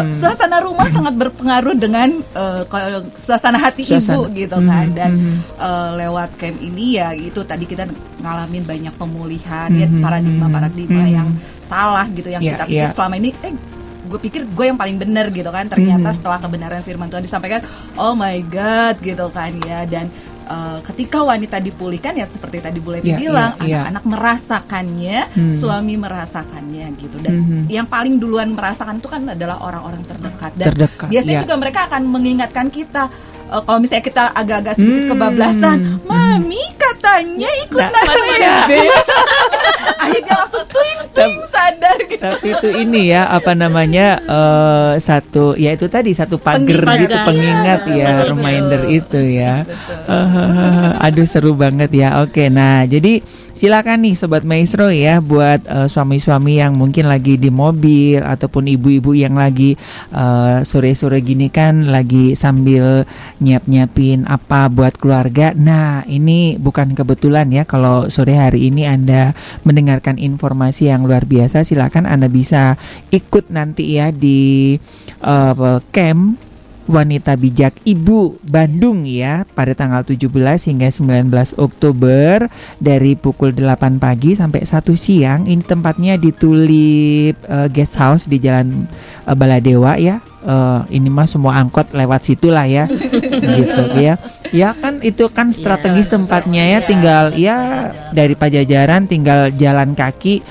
[SPEAKER 3] suasana rumah sangat berpengaruh dengan kalau suasana hati
[SPEAKER 1] Suasana.
[SPEAKER 3] ibu gitu kan.
[SPEAKER 1] Hmm,
[SPEAKER 3] Dan
[SPEAKER 1] hmm.
[SPEAKER 3] eh, lewat camp ini ya itu tadi kita ngalamin banyak pemulihan ya
[SPEAKER 1] Hmm,
[SPEAKER 3] paradigma-paradigma
[SPEAKER 1] hmm.
[SPEAKER 3] yang salah gitu yang
[SPEAKER 1] Ya,
[SPEAKER 3] kita pikir
[SPEAKER 1] ya.
[SPEAKER 3] selama ini eh gue pikir gue yang paling benar gitu kan ternyata
[SPEAKER 1] Hmm.
[SPEAKER 3] setelah kebenaran firman Tuhan disampaikan oh my god gitu kan ya dan eh, ketika wanita dipulihkan ya seperti tadi boleh dibilang
[SPEAKER 1] ya, ya.
[SPEAKER 3] anak-anak merasakannya
[SPEAKER 1] Hmm.
[SPEAKER 3] suami merasakannya gitu dan
[SPEAKER 1] Mhm.
[SPEAKER 3] yang paling duluan merasakan itu kan adalah orang-orang terdekat dan
[SPEAKER 1] Terdekat,
[SPEAKER 3] biasanya
[SPEAKER 1] ya.
[SPEAKER 3] juga mereka akan mengingatkan kita eh, kalau misalnya kita agak-agak sedikit
[SPEAKER 1] Hmm.
[SPEAKER 3] kebablasan mami katanya ikut
[SPEAKER 1] Nah,
[SPEAKER 3] naik akhirnya langsung tuing tuing sadar gitu
[SPEAKER 1] Tapi itu ini ya apa namanya eh, satu ya itu tadi satu pagar gitu
[SPEAKER 2] Pagar.
[SPEAKER 1] pengingat
[SPEAKER 3] Iya,
[SPEAKER 1] ya
[SPEAKER 3] betul.
[SPEAKER 1] reminder itu ya.
[SPEAKER 3] Betul.
[SPEAKER 1] Eh, aduh seru banget ya. Oke, nah jadi silakan nih sobat maestro ya buat eh, suami-suami yang mungkin lagi di mobil ataupun ibu-ibu yang lagi eh, sore-sore gini kan lagi sambil nyiap-nyiapin apa buat keluarga. Nah, ini bukan kebetulan ya kalau sore hari ini Anda mendengarkan informasi yang luar biasa, silakan Anda bisa ikut nanti ya di eh, camp Wanita Bijak Ibu Bandung ya pada tanggal 17 hingga 19 Oktober dari pukul 8 pagi sampai 1 siang. Ini tempatnya di Tulip eh, Guest House di Jalan eh, Baladewa ya. Eh, ini mah semua angkot lewat situ lah ya. Gitu ya. Ya kan itu kan strategis tempatnya ya. Tinggal ya dari Pajajaran tinggal jalan kaki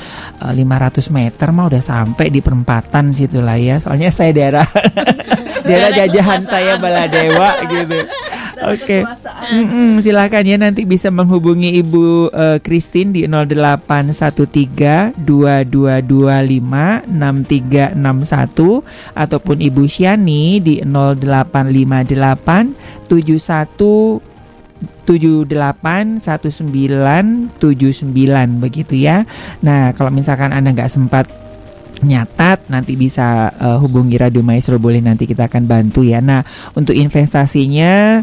[SPEAKER 1] eh, 500 meter mah udah sampai di perempatan situ lah ya. Soalnya saya daerah daerah jajahan saya Baladewa gitu Oke, Mm-mm, silakan ya nanti bisa menghubungi Ibu eh, Christine di 0813 2225 6361 ataupun Ibu Syani di 0858 71 781979 begitu ya. Nah, kalau misalkan Anda nggak sempat nyatat nanti bisa eh, hubungi Radio Maestro boleh nanti kita akan bantu ya. Nah untuk investasinya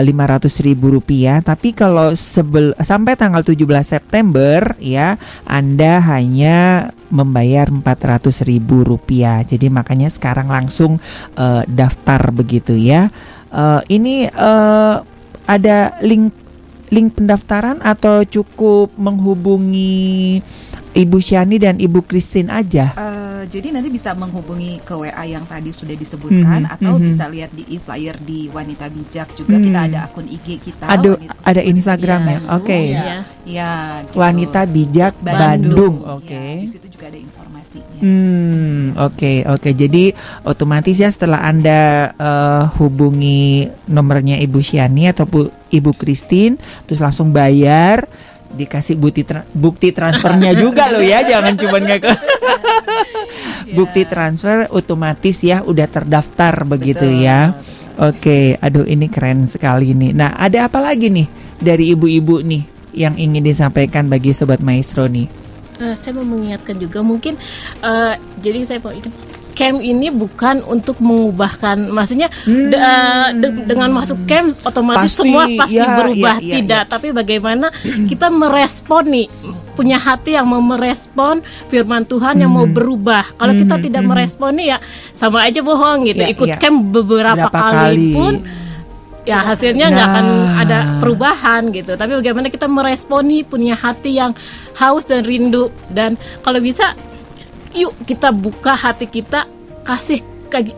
[SPEAKER 1] lima ratus ribu rupiah. Tapi kalau sebel sampai tanggal 17 September ya Anda hanya membayar 400 ribu rupiah. Jadi makanya sekarang langsung eh, daftar begitu ya. Eh, ini eh, ada link link pendaftaran atau cukup menghubungi Ibu Syani dan Ibu Christine aja?
[SPEAKER 3] Eh, jadi nanti bisa menghubungi ke WA yang tadi sudah disebutkan
[SPEAKER 1] Mhm,
[SPEAKER 3] atau
[SPEAKER 1] mhm.
[SPEAKER 3] bisa lihat di e-flyer di Wanita Bijak juga
[SPEAKER 1] Hmm.
[SPEAKER 3] kita ada akun IG kita.
[SPEAKER 1] Ada
[SPEAKER 3] Wanita-
[SPEAKER 1] ada Instagram ya.
[SPEAKER 3] Bandung.
[SPEAKER 1] Oke.
[SPEAKER 2] Iya.
[SPEAKER 3] Ya, gitu.
[SPEAKER 1] Wanita bijak Bandung.
[SPEAKER 3] Bandung.
[SPEAKER 1] Oke.
[SPEAKER 3] Ya, di situ juga ada informasinya.
[SPEAKER 1] Hmm, oke oke. Jadi otomatis ya setelah Anda eh, hubungi nomornya Ibu Syani atau Bu- Ibu Christine terus langsung bayar dikasih bukti tra- bukti transfernya juga loh ya, jangan cuma nggak bukti transfer otomatis ya udah terdaftar begitu
[SPEAKER 3] Betul,
[SPEAKER 1] ya.
[SPEAKER 3] betul.
[SPEAKER 1] Oke, aduh ini keren sekali nih. Nah, ada apa lagi nih dari ibu-ibu nih yang ingin disampaikan bagi sobat maestro nih?
[SPEAKER 2] Eh, saya mau mengingatkan juga mungkin eh, jadi saya mau ingat camp ini bukan untuk mengubahkan maksudnya de- eh, de- dengan masuk camp otomatis
[SPEAKER 1] Pasti,
[SPEAKER 2] semua pasti
[SPEAKER 1] ya,
[SPEAKER 2] berubah.
[SPEAKER 1] ya, ya,
[SPEAKER 2] tidak tapi bagaimana kita merespon nih punya hati yang mau merespon firman Tuhan yang mau berubah. Kalau kita
[SPEAKER 1] Mhm,
[SPEAKER 2] tidak
[SPEAKER 1] mhm.
[SPEAKER 2] merespon nih ya sama aja bohong gitu.
[SPEAKER 1] Ya,
[SPEAKER 2] ikut
[SPEAKER 1] ya.
[SPEAKER 2] camp beberapa
[SPEAKER 1] Berapa
[SPEAKER 2] kali,
[SPEAKER 1] kali.
[SPEAKER 2] pun ya hasilnya nggak akan
[SPEAKER 1] Nah.
[SPEAKER 2] ada perubahan gitu. Tapi bagaimana kita meresponi punya hati yang haus dan rindu. Dan kalau bisa yuk kita buka hati kita kasih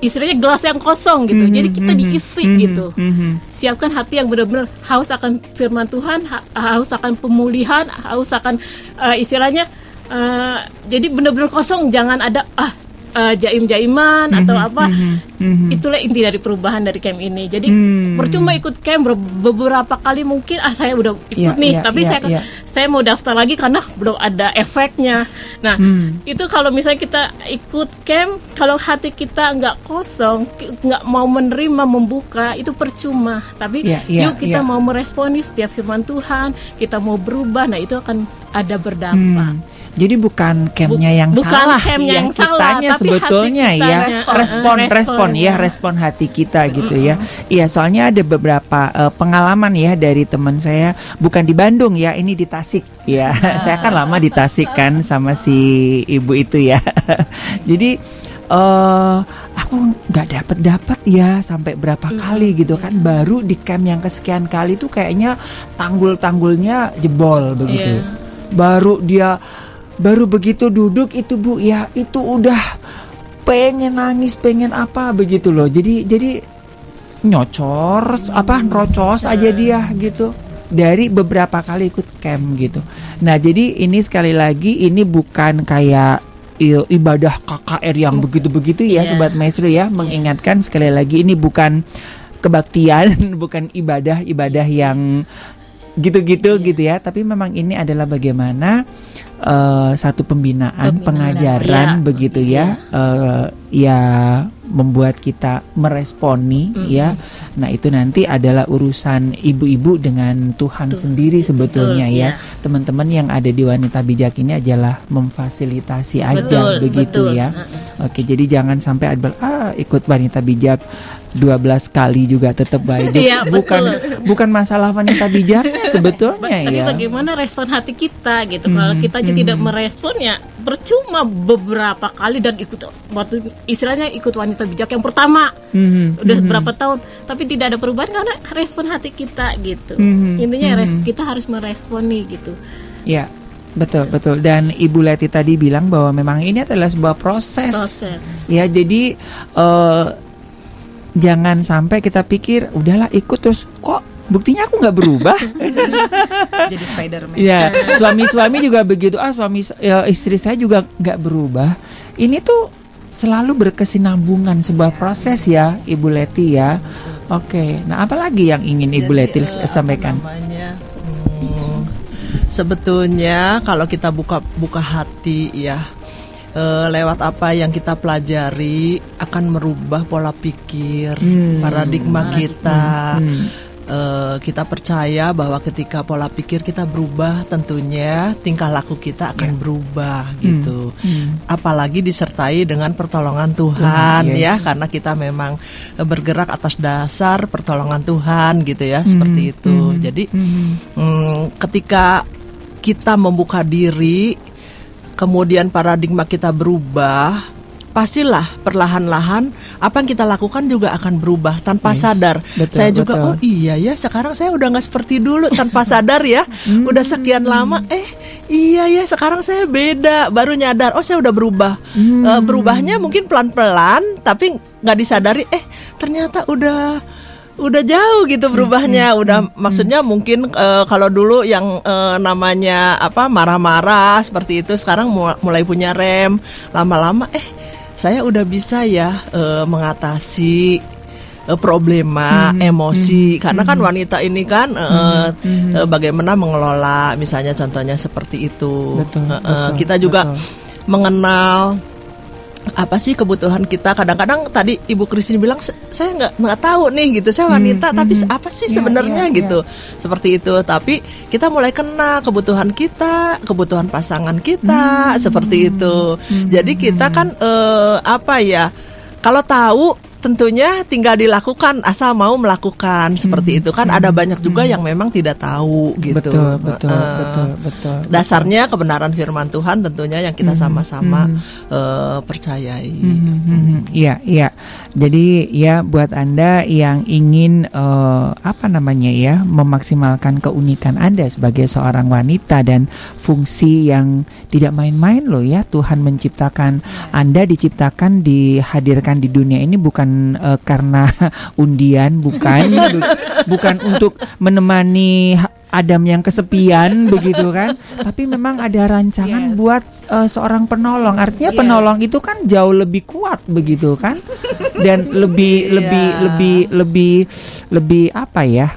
[SPEAKER 2] istilahnya gelas yang kosong gitu
[SPEAKER 1] Mhm,
[SPEAKER 2] jadi kita
[SPEAKER 1] mhm,
[SPEAKER 2] diisi
[SPEAKER 1] mhm,
[SPEAKER 2] gitu
[SPEAKER 1] mhm.
[SPEAKER 2] siapkan hati yang benar-benar haus akan firman Tuhan ha- haus akan pemulihan haus akan eh, istilahnya eh, jadi benar-benar kosong jangan ada ah eh, jaim-jaiman atau apa
[SPEAKER 1] mhm, mhm.
[SPEAKER 2] itulah inti dari perubahan dari camp ini jadi
[SPEAKER 1] Hmm.
[SPEAKER 2] percuma ikut camp ber- beberapa kali mungkin ah saya udah ikut
[SPEAKER 1] Iya,
[SPEAKER 2] nih
[SPEAKER 1] iya,
[SPEAKER 2] tapi
[SPEAKER 1] iya,
[SPEAKER 2] saya
[SPEAKER 1] iya.
[SPEAKER 2] Saya mau daftar lagi karena belum ada efeknya nah
[SPEAKER 1] Hmm.
[SPEAKER 2] itu kalau misalnya kita ikut camp kalau hati kita nggak kosong nggak mau menerima membuka itu percuma tapi
[SPEAKER 1] Iya, iya,
[SPEAKER 2] yuk kita
[SPEAKER 1] iya.
[SPEAKER 2] mau meresponi setiap firman Tuhan kita mau berubah nah itu akan ada berdampak
[SPEAKER 1] Hmm. Jadi bukan campnya yang
[SPEAKER 2] bukan
[SPEAKER 1] salah,
[SPEAKER 2] campnya
[SPEAKER 1] ya,
[SPEAKER 2] yang salah,
[SPEAKER 1] kitanya
[SPEAKER 2] tapi
[SPEAKER 1] sebetulnya
[SPEAKER 2] hati
[SPEAKER 1] ya respon,
[SPEAKER 2] Respon,
[SPEAKER 1] respon ya,
[SPEAKER 2] ya.
[SPEAKER 1] respon hati kita gitu ya. Iya, soalnya ada beberapa eh, pengalaman ya dari teman saya, bukan di Bandung ya, ini di Tasik ya. saya kan lama di Tasik kan sama si ibu itu ya. Jadi eh aku nggak dapet dapet ya sampai berapa kali gitu kan baru di camp yang kesekian kali tuh kayaknya tanggul-tanggulnya jebol begitu
[SPEAKER 2] Iya.
[SPEAKER 1] baru dia baru begitu duduk itu bu ya itu udah pengen nangis pengen apa begitu loh. Jadi jadi nyocor apa nerocos aja dia gitu. Dari beberapa kali ikut camp gitu. Nah jadi ini sekali lagi ini bukan kayak ibadah KKR yang begitu-begitu ya
[SPEAKER 2] Iya.
[SPEAKER 1] sobat maestro ya. Mengingatkan sekali lagi ini bukan kebaktian bukan ibadah-ibadah yang gitu-gitu gitu ya. Tapi memang ini adalah bagaimana eh, satu pembinaan,
[SPEAKER 2] Pembinaan,
[SPEAKER 1] pengajaran
[SPEAKER 2] ya.
[SPEAKER 1] begitu ya eh, ya membuat kita meresponi
[SPEAKER 2] Mm-mm.
[SPEAKER 1] ya nah itu nanti adalah urusan ibu-ibu dengan Tuhan
[SPEAKER 2] Betul.
[SPEAKER 1] sendiri sebetulnya
[SPEAKER 2] Betul,
[SPEAKER 1] ya
[SPEAKER 2] ya.
[SPEAKER 1] teman-teman yang ada di wanita bijak ini adalah memfasilitasi aja
[SPEAKER 2] Betul,
[SPEAKER 1] begitu
[SPEAKER 2] betul.
[SPEAKER 1] ya. Oke, jadi jangan sampai ada ah ikut wanita bijak 12 kali juga tetap baik.
[SPEAKER 2] Iya,
[SPEAKER 1] bukan
[SPEAKER 2] betul.
[SPEAKER 1] bukan masalah wanita bijaknya sebetulnya
[SPEAKER 2] Tapi
[SPEAKER 1] ya.
[SPEAKER 2] bagaimana respon hati kita gitu? Kalau
[SPEAKER 1] Mhm,
[SPEAKER 2] kita aja
[SPEAKER 1] mhm.
[SPEAKER 2] tidak merespon ya percuma beberapa kali dan ikut waktu istilahnya ikut wanita bijak yang pertama
[SPEAKER 1] Mhm,
[SPEAKER 2] udah
[SPEAKER 1] mhm.
[SPEAKER 2] berapa tahun tapi tidak ada perubahan karena respon hati kita gitu.
[SPEAKER 1] Mhm,
[SPEAKER 2] Intinya
[SPEAKER 1] mhm.
[SPEAKER 2] res- kita harus meresponi gitu.
[SPEAKER 1] Ya. Betul, betul. Dan Ibu Leti tadi bilang bahwa memang ini adalah sebuah proses.
[SPEAKER 2] proses
[SPEAKER 1] Ya, jadi eh, jangan sampai kita pikir udahlah ikut terus kok buktinya aku nggak berubah.
[SPEAKER 3] Jadi Spiderman.
[SPEAKER 1] ya, suami-suami juga begitu. Ah, suami ya, istri saya juga nggak berubah. Ini tuh selalu berkesinambungan sebuah proses ya, Ibu Leti ya. Oke. Nah, apalagi yang ingin Ibu Leti
[SPEAKER 4] Jadi, eh,
[SPEAKER 1] sampaikan?
[SPEAKER 4] namanya, sebetulnya kalau kita buka buka hati ya eh, lewat apa yang kita pelajari akan merubah pola pikir
[SPEAKER 1] Hmm.
[SPEAKER 4] paradigma kita
[SPEAKER 1] Hmm.
[SPEAKER 4] Eh, kita percaya bahwa ketika pola pikir kita berubah tentunya tingkah laku kita akan berubah gitu
[SPEAKER 1] Hmm.
[SPEAKER 4] apalagi disertai dengan pertolongan Tuhan
[SPEAKER 1] Tuhan,
[SPEAKER 4] ya
[SPEAKER 1] yes.
[SPEAKER 4] karena kita memang eh, bergerak atas dasar pertolongan Tuhan gitu ya seperti itu jadi
[SPEAKER 1] Hmm.
[SPEAKER 4] hmm, ketika kita membuka diri kemudian paradigma kita berubah pastilah perlahan-lahan apa yang kita lakukan juga akan berubah tanpa
[SPEAKER 1] Yes,
[SPEAKER 4] sadar
[SPEAKER 1] betul,
[SPEAKER 4] saya juga
[SPEAKER 1] betul.
[SPEAKER 4] oh iya ya sekarang saya udah nggak seperti dulu tanpa sadar ya
[SPEAKER 1] Hmm.
[SPEAKER 4] udah sekian lama eh iya ya sekarang saya beda baru nyadar oh saya udah berubah
[SPEAKER 1] Hmm.
[SPEAKER 4] Eh, berubahnya mungkin pelan-pelan tapi nggak disadari eh ternyata udah udah jauh gitu berubahnya. udah maksudnya mungkin eh, kalau dulu yang eh, namanya apa marah-marah seperti itu sekarang mu- mulai punya rem. Lama-lama eh saya udah bisa ya eh, mengatasi problema emosi. karena kan wanita ini kan eh, eh, bagaimana mengelola misalnya contohnya seperti itu.
[SPEAKER 1] Betul,
[SPEAKER 4] eh,
[SPEAKER 1] betul,
[SPEAKER 4] kita juga
[SPEAKER 1] betul.
[SPEAKER 4] mengenal apa sih kebutuhan kita? Kadang-kadang tadi ibu Christine bilang "Se- saya nggak nggak tahu nih gitu. Saya wanita tapi apa sih
[SPEAKER 5] Ya,
[SPEAKER 4] sebenarnya?
[SPEAKER 5] ya,
[SPEAKER 4] gitu. seperti itu. Tapi kita mulai kenal kebutuhan kita kebutuhan pasangan kita seperti itu. jadi kita kan eh, apa ya kalau tahu tentunya tinggal dilakukan asal mau melakukan seperti itu kan ada banyak juga yang memang tidak tahu gitu
[SPEAKER 1] Betul, betul,
[SPEAKER 4] Heeh.
[SPEAKER 1] betul, betul.
[SPEAKER 4] dasarnya kebenaran firman Tuhan tentunya yang kita sama-sama eh, percayai.
[SPEAKER 1] Mhm, mhm. Iya, iya. Jadi ya buat Anda yang ingin eh, apa namanya ya, memaksimalkan keunikan Anda sebagai seorang wanita dan fungsi yang tidak main-main loh ya. Tuhan menciptakan Anda diciptakan dihadirkan di dunia ini bukan eh, karena undian, bukan Bu- bukan untuk menemani Adam yang kesepian begitu kan tapi memang ada rancangan
[SPEAKER 2] Yes.
[SPEAKER 1] buat eh, seorang penolong artinya
[SPEAKER 2] Iya.
[SPEAKER 1] penolong itu kan jauh lebih kuat begitu kan dan lebih
[SPEAKER 4] Iya.
[SPEAKER 1] lebih lebih lebih lebih apa ya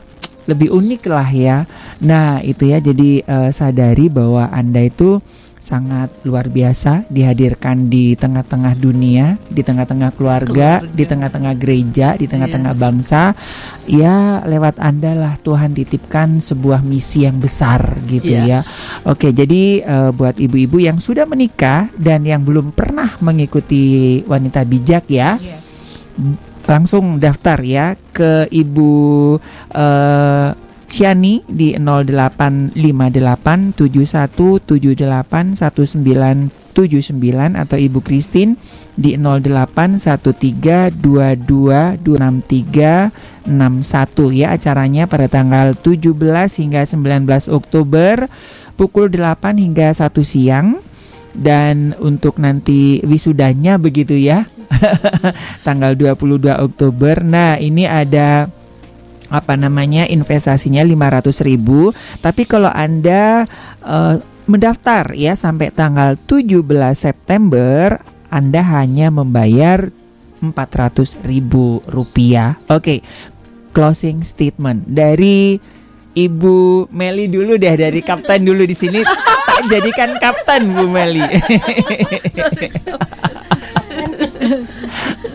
[SPEAKER 1] lebih unik lah ya nah itu ya jadi eh, sadari bahwa anda itu sangat luar biasa dihadirkan di tengah-tengah dunia, di tengah-tengah keluarga,
[SPEAKER 4] Keluarga.
[SPEAKER 1] di tengah-tengah gereja, di tengah-tengah bangsa. Ya, lewat Anda lah Tuhan titipkan sebuah misi yang besar gitu
[SPEAKER 4] Iya.
[SPEAKER 1] ya. Oke, jadi eh, buat ibu-ibu yang sudah menikah dan yang belum pernah mengikuti wanita bijak ya,
[SPEAKER 3] Iya.
[SPEAKER 1] Langsung daftar ya ke Ibu eh Ciani di 085871781979 atau Ibu Christine di 0813226361 ya. Acaranya pada tanggal 17 hingga 19 Oktober pukul 8 hingga 1 siang dan untuk nanti wisudanya begitu ya tanggal 22 Oktober. Nah, ini ada apa namanya investasinya 500.000 tapi kalau Anda eh, mendaftar ya sampai tanggal 17 September Anda hanya membayar 400.000 rupiah. Oke, closing statement dari Ibu Meli dulu deh dari kapten dulu di sini tak jadikan kapten Bu Meli.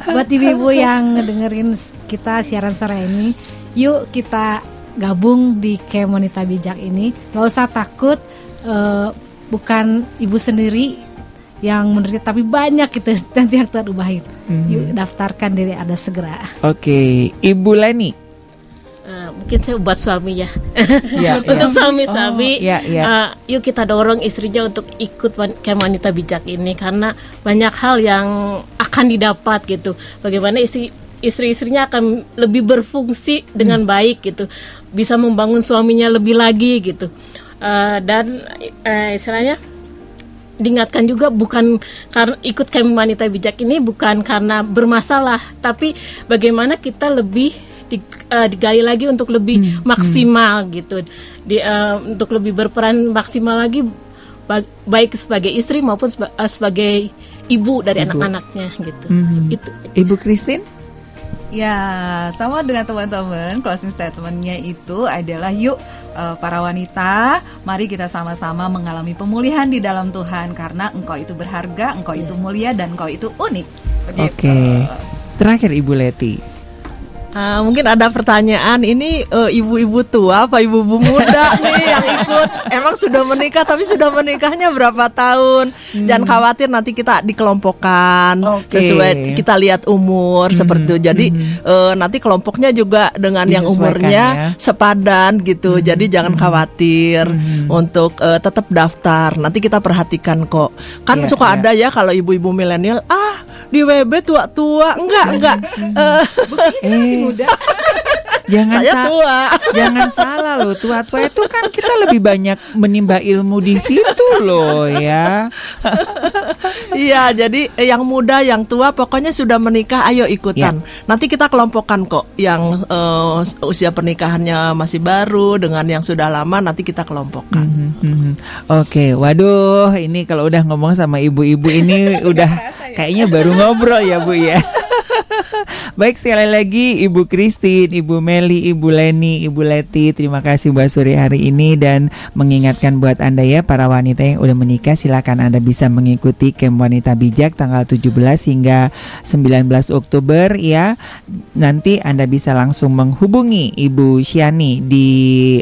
[SPEAKER 5] Buat ibu-ibu yang ngedengerin s- kita siaran sore ini, yuk kita gabung di Camp Wanita Bijak ini. Gak usah takut, eh, bukan ibu sendiri yang menderita, tapi banyak gitu nanti yang Tuhan ubahin. Yuk daftarkan diri Anda segera.
[SPEAKER 1] Oke, Ibu Leni.
[SPEAKER 2] Mungkin saya buat suami ya.
[SPEAKER 1] Ya,
[SPEAKER 2] untuk
[SPEAKER 1] ya.
[SPEAKER 2] suami-suami,
[SPEAKER 1] Oh, ya, ya.
[SPEAKER 2] eh, yuk kita dorong istrinya untuk ikut camp wanita bijak ini karena banyak hal yang akan didapat gitu. Bagaimana istri istri-istrinya akan lebih berfungsi dengan
[SPEAKER 1] Hmm.
[SPEAKER 2] baik gitu, bisa membangun suaminya lebih lagi gitu. Eh, dan eh, istilahnya diingatkan juga bukan karena ikut camp wanita bijak ini bukan karena bermasalah tapi bagaimana kita lebih di, eh, digali lagi untuk lebih maksimal gitu di, eh, untuk lebih berperan maksimal lagi ba- baik sebagai istri maupun seba- eh, sebagai ibu dari anak-anaknya gitu
[SPEAKER 1] Mhm.
[SPEAKER 2] itu
[SPEAKER 1] Ibu Christine?
[SPEAKER 3] Ya, sama dengan teman-teman, closing statementnya itu adalah yuk para wanita, mari kita sama-sama mengalami pemulihan di dalam Tuhan karena engkau itu berharga, engkau itu mulia dan engkau itu unik.
[SPEAKER 1] Oke. Terakhir Ibu Leti.
[SPEAKER 4] Ah, mungkin ada pertanyaan ini eh, ibu-ibu tua apa ibu-ibu muda nih yang ikut? Emang sudah menikah tapi sudah menikahnya berapa tahun? Jangan khawatir nanti kita dikelompokkan
[SPEAKER 1] Oke.
[SPEAKER 4] sesuai kita lihat umur seperti itu. Jadi eh, nanti kelompoknya juga dengan yang umurnya
[SPEAKER 1] ya.
[SPEAKER 4] sepadan gitu. Jadi jangan khawatir untuk eh, tetap daftar. Nanti kita perhatikan kok. Kan
[SPEAKER 1] Iya,
[SPEAKER 4] suka
[SPEAKER 1] iya.
[SPEAKER 4] ada ya kalau ibu-ibu milenial ah di WB tua-tua. Enggak enggak. Eh,
[SPEAKER 1] Eh, jangan
[SPEAKER 4] saya
[SPEAKER 1] sa-
[SPEAKER 4] tua
[SPEAKER 1] Jangan salah loh, tua-tua itu kan kita lebih banyak menimba ilmu di situ loh ya.
[SPEAKER 4] Iya, jadi eh, yang muda, yang tua, pokoknya sudah menikah, ayo ikutan. Nanti kita kelompokkan kok, yang eh, usia pernikahannya masih baru dengan yang sudah lama, nanti kita kelompokkan.
[SPEAKER 1] Mhm, mhm. Oke, waduh, ini kalau udah ngomong sama ibu-ibu ini udah kayaknya baru ngobrol ya Bu ya. Baik sekali lagi Ibu Christine, Ibu Meli, Ibu Leni, Ibu Leti Terima kasih buat sore hari ini Dan mengingatkan buat Anda ya Para wanita yang udah menikah Silakan Anda bisa mengikuti Camp Wanita Bijak Tanggal 17 hingga 19 Oktober ya. Nanti Anda bisa langsung menghubungi Ibu Syani Di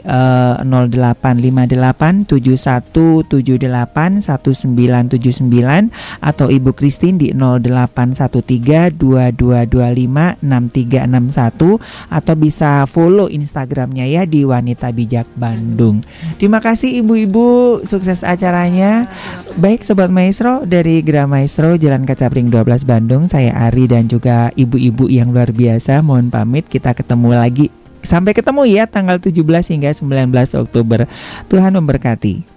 [SPEAKER 1] eh, 0858 7178 1979 Atau Ibu Christine di 0813 2225 6361 atau bisa follow Instagramnya ya di Wanita Bijak Bandung. Terima kasih ibu-ibu, sukses acaranya. Baik Sobat Maestro dari Gra Maestro Jalan Kacapring 12 Bandung, saya Ari dan juga ibu-ibu yang luar biasa. Mohon pamit kita ketemu lagi. Sampai ketemu ya tanggal 17 hingga 19 Oktober. Tuhan memberkati.